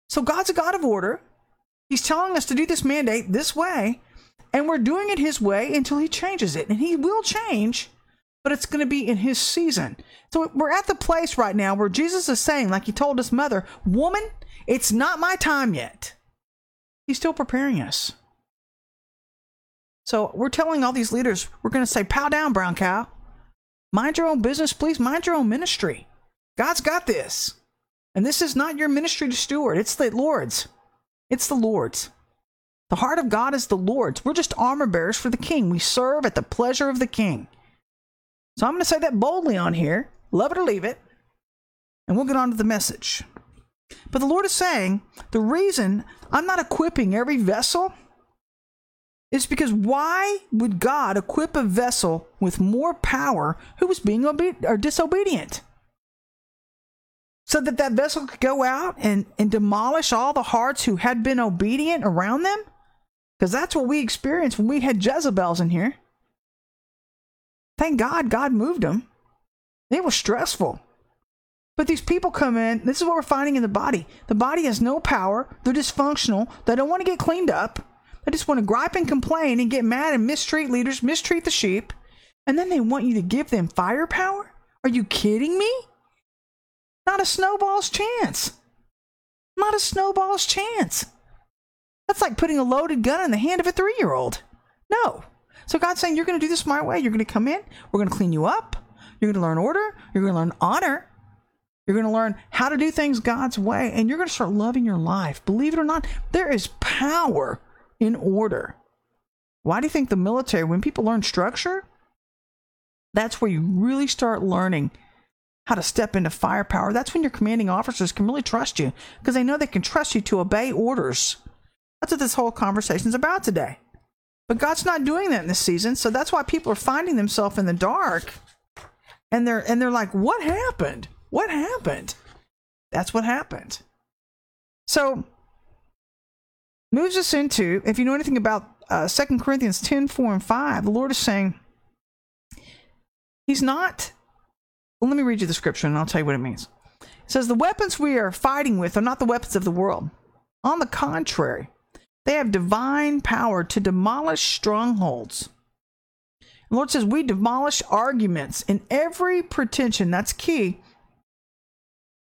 So God's a God of order. He's telling us to do this mandate this way. And we're doing it His way until He changes it. And He will change, but it's going to be in His season. So we're at the place right now where Jesus is saying, like He told His mother, Woman, it's not my time yet. He's still preparing us. So we're telling all these leaders, we're going to say, Pow down, brown cow. Mind your own business, please. Mind your own ministry. God's got this. And this is not your ministry to steward, it's the Lord's. It's the Lord's. The heart of God is the Lord's. We're just armor bearers for the king. We serve at the pleasure of the king. So I'm going to say that boldly on here. Love it or leave it. And we'll get on to the message. But the Lord is saying the reason I'm not equipping every vessel is because why would God equip a vessel with more power who was being obe- or disobedient? so that that vessel could go out and, and demolish all the hearts who had been obedient around them? Because that's what we experienced when we had Jezebels in here. Thank God God moved them. It was stressful. But these people come in, this is what we're finding in the body. The body has no power, they're dysfunctional, they don't want to get cleaned up, they just want to gripe and complain and get mad and mistreat leaders, mistreat the sheep, and then they want you to give them firepower? Are you kidding me? Not a snowball's chance. Not a snowball's chance. That's like putting a loaded gun in the hand of a three year old. No. So God's saying, You're going to do this my way. You're going to come in. We're going to clean you up. You're going to learn order. You're going to learn honor. You're going to learn how to do things God's way. And you're going to start loving your life. Believe it or not, there is power in order. Why do you think the military, when people learn structure, that's where you really start learning how to step into firepower, that's when your commanding officers can really trust you because they know they can trust you to obey orders. That's what this whole conversation is about today. But God's not doing that in this season, so that's why people are finding themselves in the dark and they're and they're like, "What happened? What happened?" That's what happened. So moves us into if you know anything about uh, 2 Corinthians 10, 4 and 5, the Lord is saying He's not well, let me read you the scripture and I'll tell you what it means. It says, The weapons we are fighting with are not the weapons of the world. On the contrary, they have divine power to demolish strongholds. The Lord says, We demolish arguments in every pretension, that's key,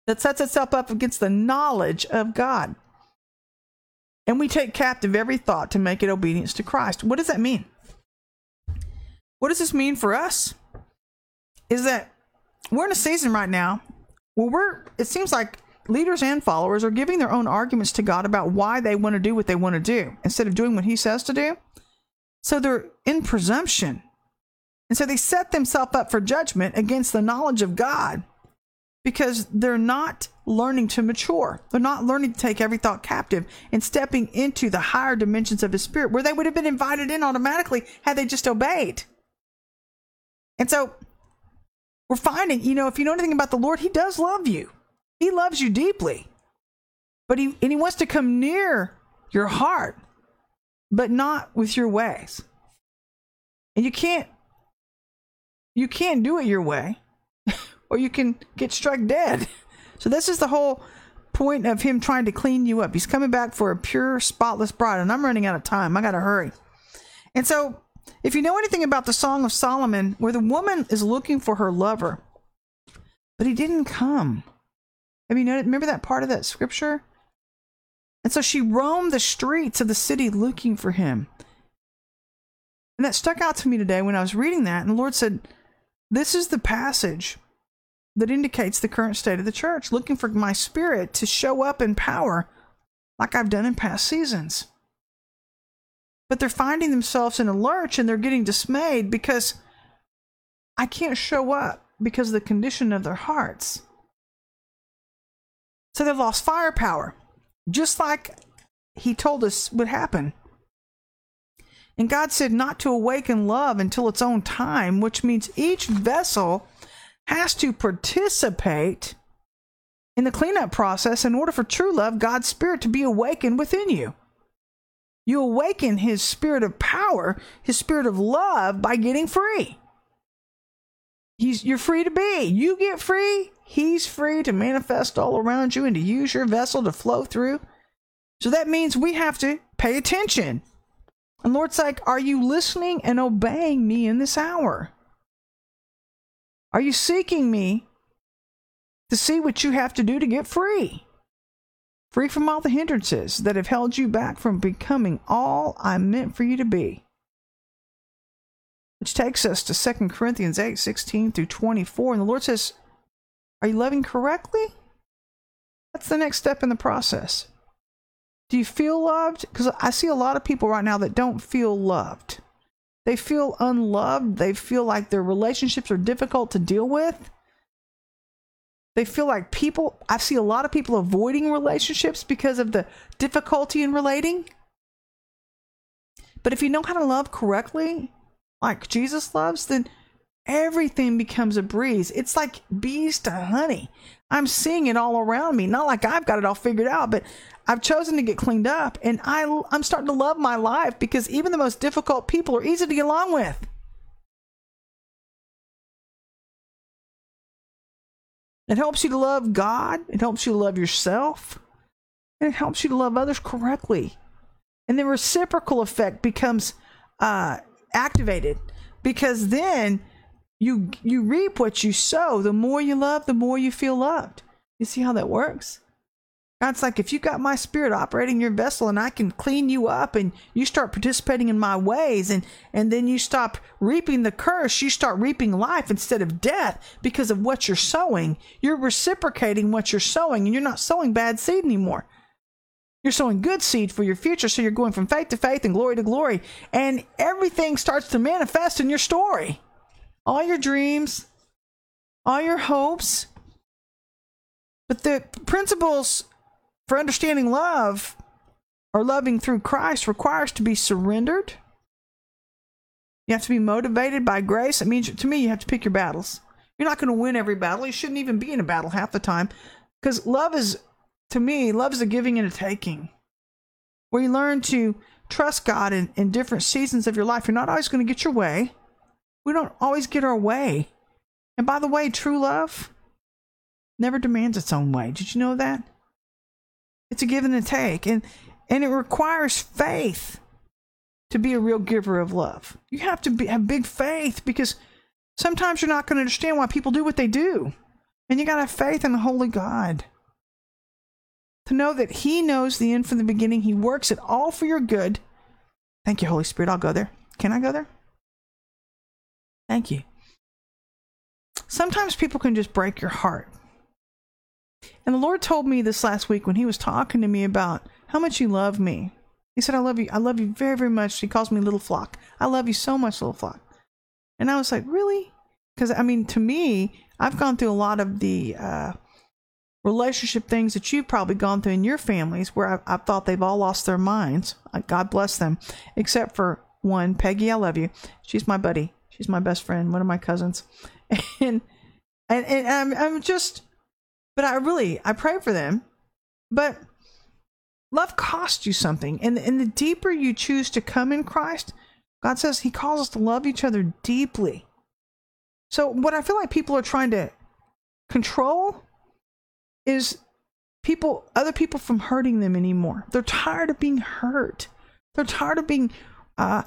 that sets itself up against the knowledge of God. And we take captive every thought to make it obedience to Christ. What does that mean? What does this mean for us? Is that we're in a season right now where we're it seems like leaders and followers are giving their own arguments to God about why they want to do what they want to do instead of doing what he says to do. So they're in presumption. And so they set themselves up for judgment against the knowledge of God because they're not learning to mature. They're not learning to take every thought captive and stepping into the higher dimensions of his spirit where they would have been invited in automatically had they just obeyed. And so we're finding, you know, if you know anything about the Lord, He does love you. He loves you deeply. But He and He wants to come near your heart, but not with your ways. And you can't you can't do it your way, or you can get struck dead. So this is the whole point of him trying to clean you up. He's coming back for a pure, spotless bride, and I'm running out of time. I gotta hurry. And so if you know anything about the Song of Solomon, where the woman is looking for her lover, but he didn't come. Have you noticed? Remember that part of that scripture? And so she roamed the streets of the city looking for him. And that stuck out to me today when I was reading that. And the Lord said, This is the passage that indicates the current state of the church, looking for my spirit to show up in power like I've done in past seasons but they're finding themselves in a lurch and they're getting dismayed because I can't show up because of the condition of their hearts. So they've lost firepower, just like He told us would happen. And God said not to awaken love until its own time, which means each vessel has to participate in the cleanup process in order for true love, God's Spirit, to be awakened within you. You awaken his spirit of power, his spirit of love by getting free. He's you're free to be. You get free, he's free to manifest all around you and to use your vessel to flow through. So that means we have to pay attention. And Lord's like, Are you listening and obeying me in this hour? Are you seeking me to see what you have to do to get free? Free from all the hindrances that have held you back from becoming all I meant for you to be. Which takes us to 2 Corinthians 8 16 through 24. And the Lord says, Are you loving correctly? That's the next step in the process. Do you feel loved? Because I see a lot of people right now that don't feel loved. They feel unloved. They feel like their relationships are difficult to deal with. They feel like people, I see a lot of people avoiding relationships because of the difficulty in relating. But if you know how to love correctly, like Jesus loves, then everything becomes a breeze. It's like bees to honey. I'm seeing it all around me. Not like I've got it all figured out, but I've chosen to get cleaned up and I, I'm starting to love my life because even the most difficult people are easy to get along with. It helps you to love God, it helps you to love yourself, and it helps you to love others correctly. And the reciprocal effect becomes uh, activated because then you you reap what you sow. The more you love, the more you feel loved. You see how that works? God's like, if you got my spirit operating your vessel and I can clean you up and you start participating in my ways and, and then you stop reaping the curse, you start reaping life instead of death because of what you're sowing. You're reciprocating what you're sowing and you're not sowing bad seed anymore. You're sowing good seed for your future. So you're going from faith to faith and glory to glory. And everything starts to manifest in your story. All your dreams, all your hopes. But the principles for understanding love or loving through Christ requires to be surrendered. You have to be motivated by grace. It means, to me, you have to pick your battles. You're not going to win every battle. You shouldn't even be in a battle half the time. Because love is, to me, love is a giving and a taking. Where you learn to trust God in, in different seasons of your life. You're not always going to get your way. We don't always get our way. And by the way, true love never demands its own way. Did you know that? It's a give and a take. And and it requires faith to be a real giver of love. You have to be, have big faith because sometimes you're not going to understand why people do what they do. And you got to have faith in the Holy God. To know that He knows the end from the beginning, He works it all for your good. Thank you, Holy Spirit. I'll go there. Can I go there? Thank you. Sometimes people can just break your heart. And the Lord told me this last week when He was talking to me about how much you love me. He said, I love you. I love you very, very much. He calls me little flock. I love you so much, little flock. And I was like, really? Because, I mean, to me, I've gone through a lot of the uh, relationship things that you've probably gone through in your families where I've, I've thought they've all lost their minds. God bless them. Except for one, Peggy, I love you. She's my buddy. She's my best friend, one of my cousins. And, and, and I'm, I'm just, but I really, I pray for them. But love costs you something. And, and the deeper you choose to come in Christ, God says He calls us to love each other deeply. So, what I feel like people are trying to control is people, other people from hurting them anymore. They're tired of being hurt. They're tired of being uh,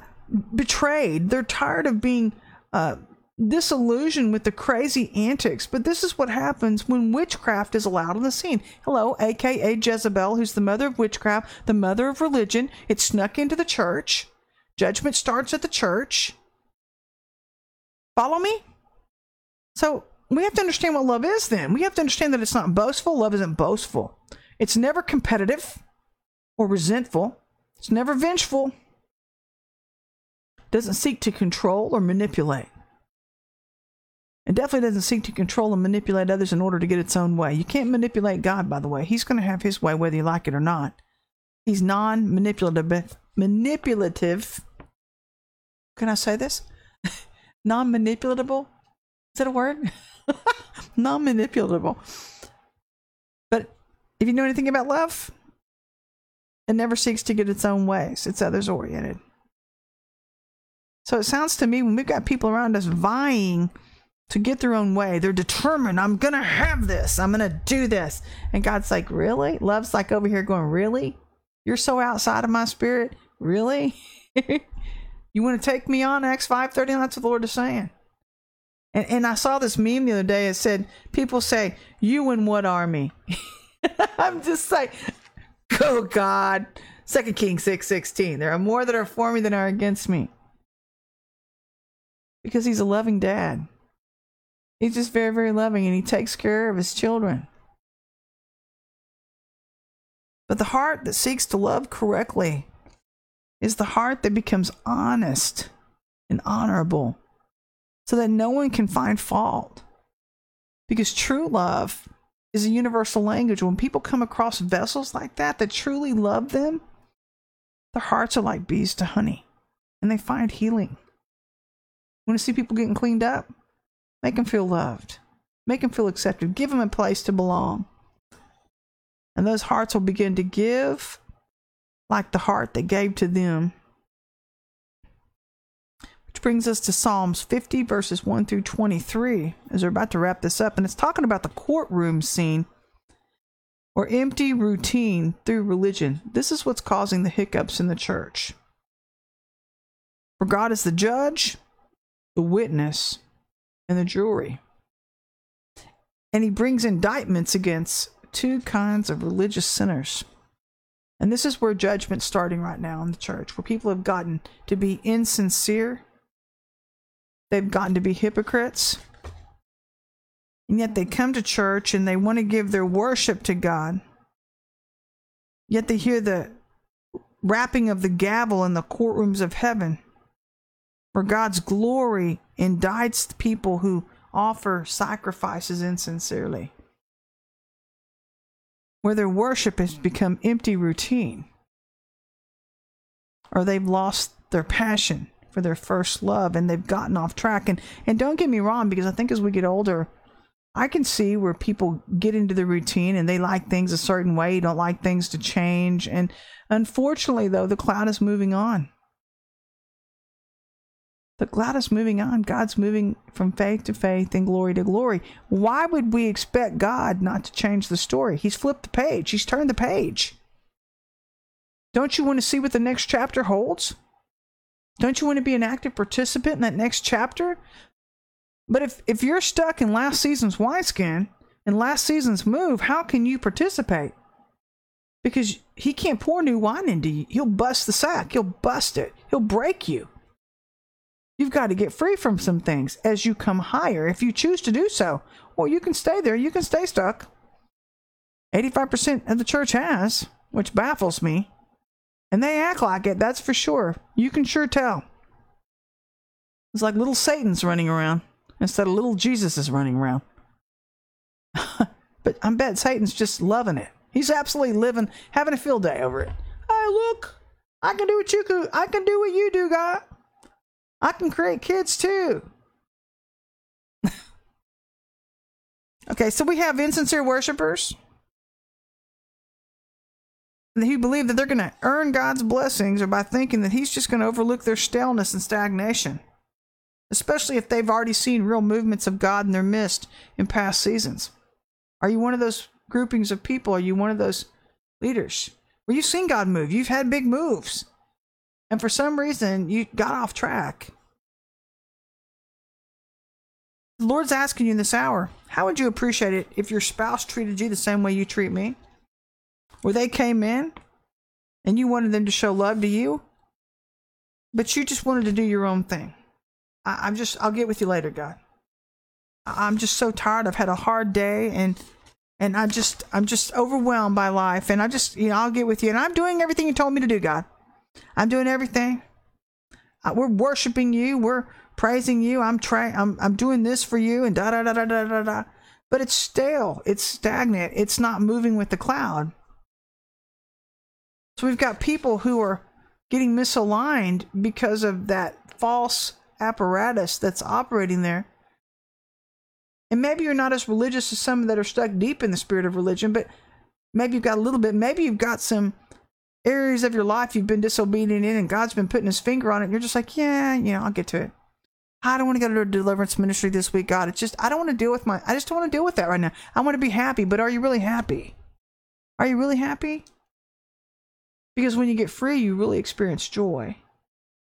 betrayed. They're tired of being uh, disillusioned with the crazy antics, but this is what happens when witchcraft is allowed on the scene. Hello, aka Jezebel, who's the mother of witchcraft, the mother of religion. It snuck into the church. Judgment starts at the church. Follow me? So we have to understand what love is then. We have to understand that it's not boastful. Love isn't boastful. It's never competitive or resentful. It's never vengeful. Doesn't seek to control or manipulate. It definitely doesn't seek to control and manipulate others in order to get its own way. You can't manipulate God, by the way. He's going to have his way whether you like it or not. He's non manipulative. Manipulative. Can I say this? non manipulatable? Is that a word? non manipulatable. But if you know anything about love, it never seeks to get its own ways, it's others oriented. So it sounds to me when we've got people around us vying to get their own way. They're determined, I'm going to have this. I'm going to do this. And God's like, Really? Love's like over here going, Really? You're so outside of my spirit? Really? you want to take me on Acts 5.30? That's what the Lord is saying. And, and I saw this meme the other day. It said, people say, you and what army? I'm just like, oh God. Second King 6.16. 16. There are more that are for me than are against me. Because he's a loving dad. He's just very, very loving and he takes care of his children. But the heart that seeks to love correctly is the heart that becomes honest and honorable so that no one can find fault. Because true love is a universal language. When people come across vessels like that that truly love them, their hearts are like bees to honey and they find healing. Want to see people getting cleaned up? Make them feel loved. Make them feel accepted. Give them a place to belong. And those hearts will begin to give like the heart that gave to them. Which brings us to Psalms 50, verses 1 through 23, as we're about to wrap this up. And it's talking about the courtroom scene or empty routine through religion. This is what's causing the hiccups in the church. For God is the judge, the witness, and the jury. And he brings indictments against two kinds of religious sinners. And this is where judgment's starting right now in the church, where people have gotten to be insincere. They've gotten to be hypocrites. And yet they come to church and they want to give their worship to God. Yet they hear the rapping of the gavel in the courtrooms of heaven, where God's glory indicts people who offer sacrifices insincerely, where their worship has become empty routine, or they've lost their passion for their first love and they've gotten off track. And, and don't get me wrong, because I think as we get older, I can see where people get into the routine and they like things a certain way, don't like things to change. And unfortunately, though, the cloud is moving on. Cloud is moving on. God's moving from faith to faith and glory to glory. Why would we expect God not to change the story? He's flipped the page, He's turned the page. Don't you want to see what the next chapter holds? Don't you want to be an active participant in that next chapter? But if, if you're stuck in last season's wineskin and last season's move, how can you participate? Because he can't pour new wine into you. He'll bust the sack. He'll bust it. He'll break you. You've got to get free from some things as you come higher if you choose to do so. Or you can stay there, you can stay stuck. 85% of the church has, which baffles me. And they act like it, that's for sure. You can sure tell. It's like little Satan's running around instead of little Jesus is running around. but I bet Satan's just loving it. He's absolutely living, having a field day over it. Hey, look, I can do what you can. I can do what you do, God. I can create kids too. okay, so we have insincere worshipers who believe that they're going to earn God's blessings or by thinking that He's just going to overlook their staleness and stagnation, especially if they've already seen real movements of God in their midst in past seasons. Are you one of those groupings of people? Are you one of those leaders where you've seen God move? You've had big moves and for some reason you got off track. The Lord's asking you in this hour, how would you appreciate it if your spouse treated you the same way you treat me? Where they came in and you wanted them to show love to you, but you just wanted to do your own thing. I, am just, I'll get with you later, God. I'm just so tired. I've had a hard day and and I just I'm just overwhelmed by life and I just you know I'll get with you and I'm doing everything you told me to do, God. I'm doing everything. We're worshiping you. We're praising you. I'm trying. I'm I'm doing this for you, and da da da da da da da. But it's stale. It's stagnant. It's not moving with the cloud. So we've got people who are getting misaligned because of that false apparatus that's operating there. And maybe you're not as religious as some that are stuck deep in the spirit of religion, but maybe you've got a little bit. Maybe you've got some areas of your life you've been disobedient in and God's been putting his finger on it, you're just like, yeah, you know, I'll get to it. I don't want to go to a deliverance ministry this week, God. It's just, I don't want to deal with my, I just don't want to deal with that right now. I want to be happy, but are you really happy? Are you really happy? Because when you get free, you really experience joy.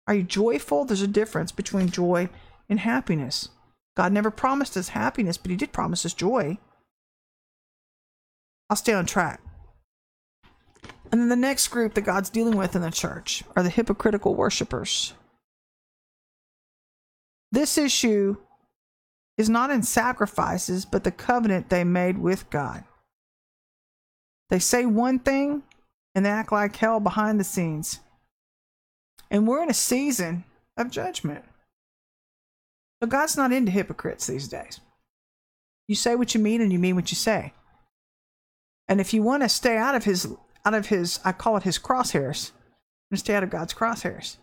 Are you joyful? There's a difference between joy and happiness. God never promised us happiness, but He did promise us joy. I'll stay on track. And then the next group that God's dealing with in the church are the hypocritical worshipers. This issue is not in sacrifices, but the covenant they made with God. They say one thing and they act like hell behind the scenes. And we're in a season of judgment. So God's not into hypocrites these days. You say what you mean and you mean what you say. And if you want to stay out of his out of his I call it his crosshairs, and stay out of God's crosshairs.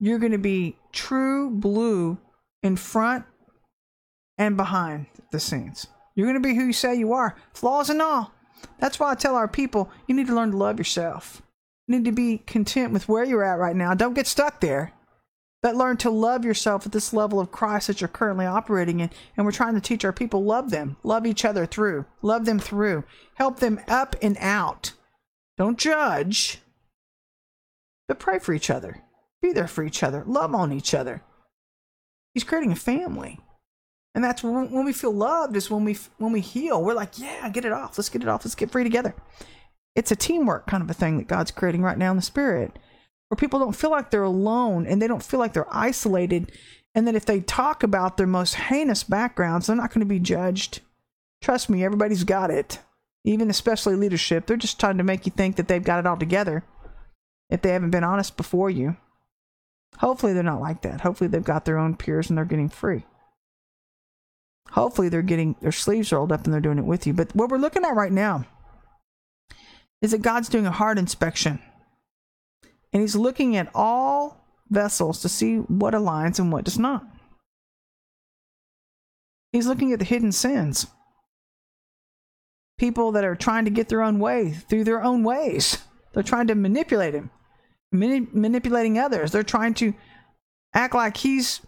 You're going to be true blue in front and behind the scenes. You're going to be who you say you are, flaws and all. That's why I tell our people you need to learn to love yourself. You need to be content with where you're at right now. Don't get stuck there, but learn to love yourself at this level of Christ that you're currently operating in. And we're trying to teach our people love them, love each other through, love them through, help them up and out. Don't judge, but pray for each other. Be there for each other. Love on each other. He's creating a family. And that's when, we feel loved is when we when we heal. We're like, yeah, get it off. Let's get it off. Let's get free together. It's a teamwork kind of a thing that God's creating right now in the spirit, where people don't feel like they're alone and they don't feel like they're isolated, and that if they talk about their most heinous backgrounds, they're not going to be judged. Trust me, everybody's got it. Even especially leadership, they're just trying to make you think that they've got it all together if they haven't been honest before you. Hopefully, they're not like that. Hopefully, they've got their own peers and they're getting free. Hopefully, they're getting their sleeves rolled up and they're doing it with you. But what we're looking at right now is that God's doing a heart inspection. And He's looking at all vessels to see what aligns and what does not. He's looking at the hidden sins. People that are trying to get their own way through their own ways. They're trying to manipulate Him, Mani- manipulating others. They're trying to act like He's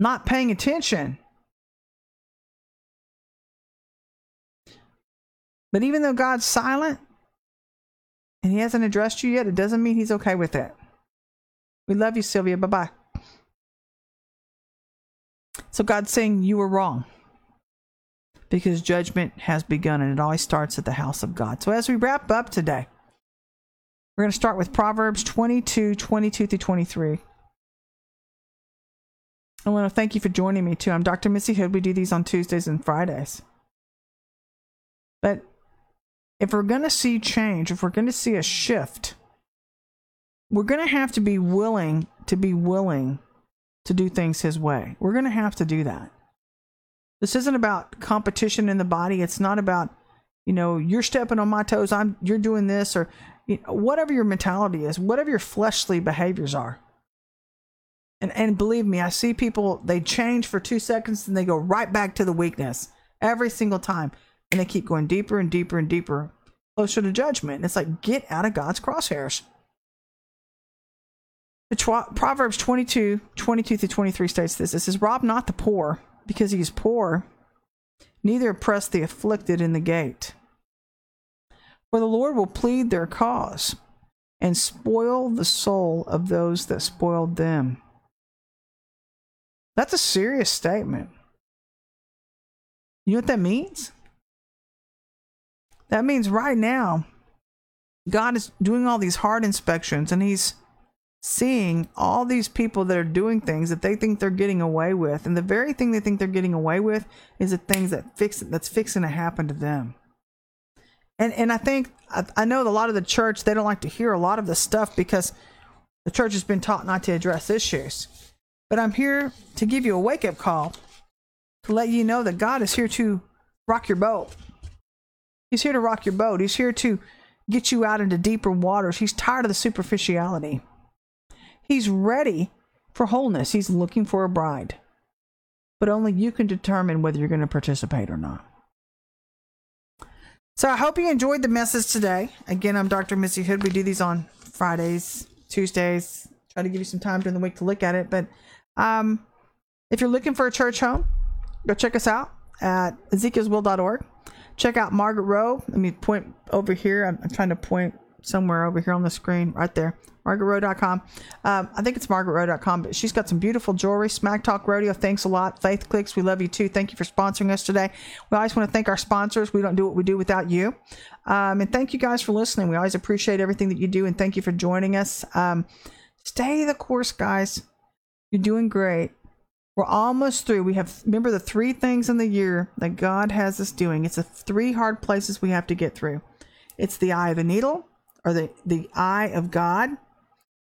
not paying attention But even though God's silent and He hasn't addressed you yet, it doesn't mean He's okay with it. We love you, Sylvia. Bye bye. So God's saying you were wrong because judgment has begun and it always starts at the house of God. So as we wrap up today, we're going to start with Proverbs 22 22 through 23. I want to thank you for joining me too. I'm Dr. Missy Hood. We do these on Tuesdays and Fridays. But if we're going to see change, if we're going to see a shift, we're going to have to be willing to be willing to do things His way. We're going to have to do that. This isn't about competition in the body. It's not about, you know, you're stepping on my toes. I'm you're doing this or you know, whatever your mentality is, whatever your fleshly behaviors are. And and believe me, I see people they change for two seconds and they go right back to the weakness every single time and they keep going deeper and deeper and deeper closer to judgment. It's like, get out of God's crosshairs. The tw- Proverbs 22, 22 through 23 states this. It says, Rob not the poor because he is poor, neither oppress the afflicted in the gate. For the Lord will plead their cause and spoil the soul of those that spoiled them. That's a serious statement. You know what that means? That means right now, God is doing all these hard inspections and He's seeing all these people that are doing things that they think they're getting away with. And the very thing they think they're getting away with is the things that fix that's fixing to happen to them. And and I think I, I know a lot of the church they don't like to hear a lot of this stuff because the church has been taught not to address issues. But I'm here to give you a wake up call to let you know that God is here to rock your boat. He's here to rock your boat. He's here to get you out into deeper waters. He's tired of the superficiality. He's ready for wholeness. He's looking for a bride. But only you can determine whether you're going to participate or not. So I hope you enjoyed the message today. Again, I'm Dr. Missy Hood. We do these on Fridays, Tuesdays. Try to give you some time during the week to look at it. But um, if you're looking for a church home, go check us out at ezekielswill.org check out Margaret Rowe. Let me point over here. I'm, I'm trying to point somewhere over here on the screen, right there. MargaretRowe.com. Um, I think it's MargaretRowe.com, but she's got some beautiful jewelry. Smack Talk Rodeo, thanks a lot. Faith Clicks, we love you too. Thank you for sponsoring us today. We always want to thank our sponsors. We don't do what we do without you. Um, and thank you guys for listening. We always appreciate everything that you do, and thank you for joining us. Um, stay the course, guys. You're doing great. We're almost through. We have remember the three things in the year that God has us doing. It's the three hard places we have to get through. It's the eye of the needle, or the the eye of God.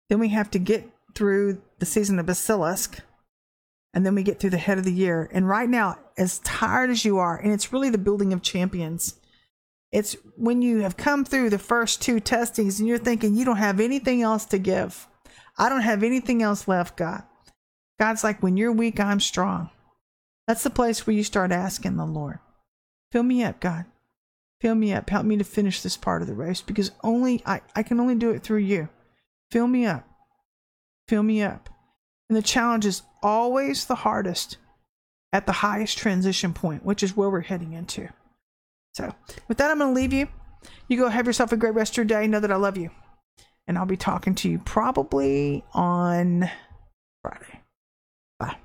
Then we have to get through the season of basilisk, and then we get through the head of the year. And right now, as tired as you are, and it's really the building of champions. It's when you have come through the first two testings and you're thinking you don't have anything else to give. I don't have anything else left, God. God's like, when you're weak, I'm strong. That's the place where you start asking the Lord, fill me up, God. Fill me up. Help me to finish this part of the race because only I, I can only do it through you. Fill me up. Fill me up. And the challenge is always the hardest at the highest transition point, which is where we're heading into. So, with that, I'm going to leave you. You go have yourself a great rest of your day. Know that I love you. And I'll be talking to you probably on Friday. Bye.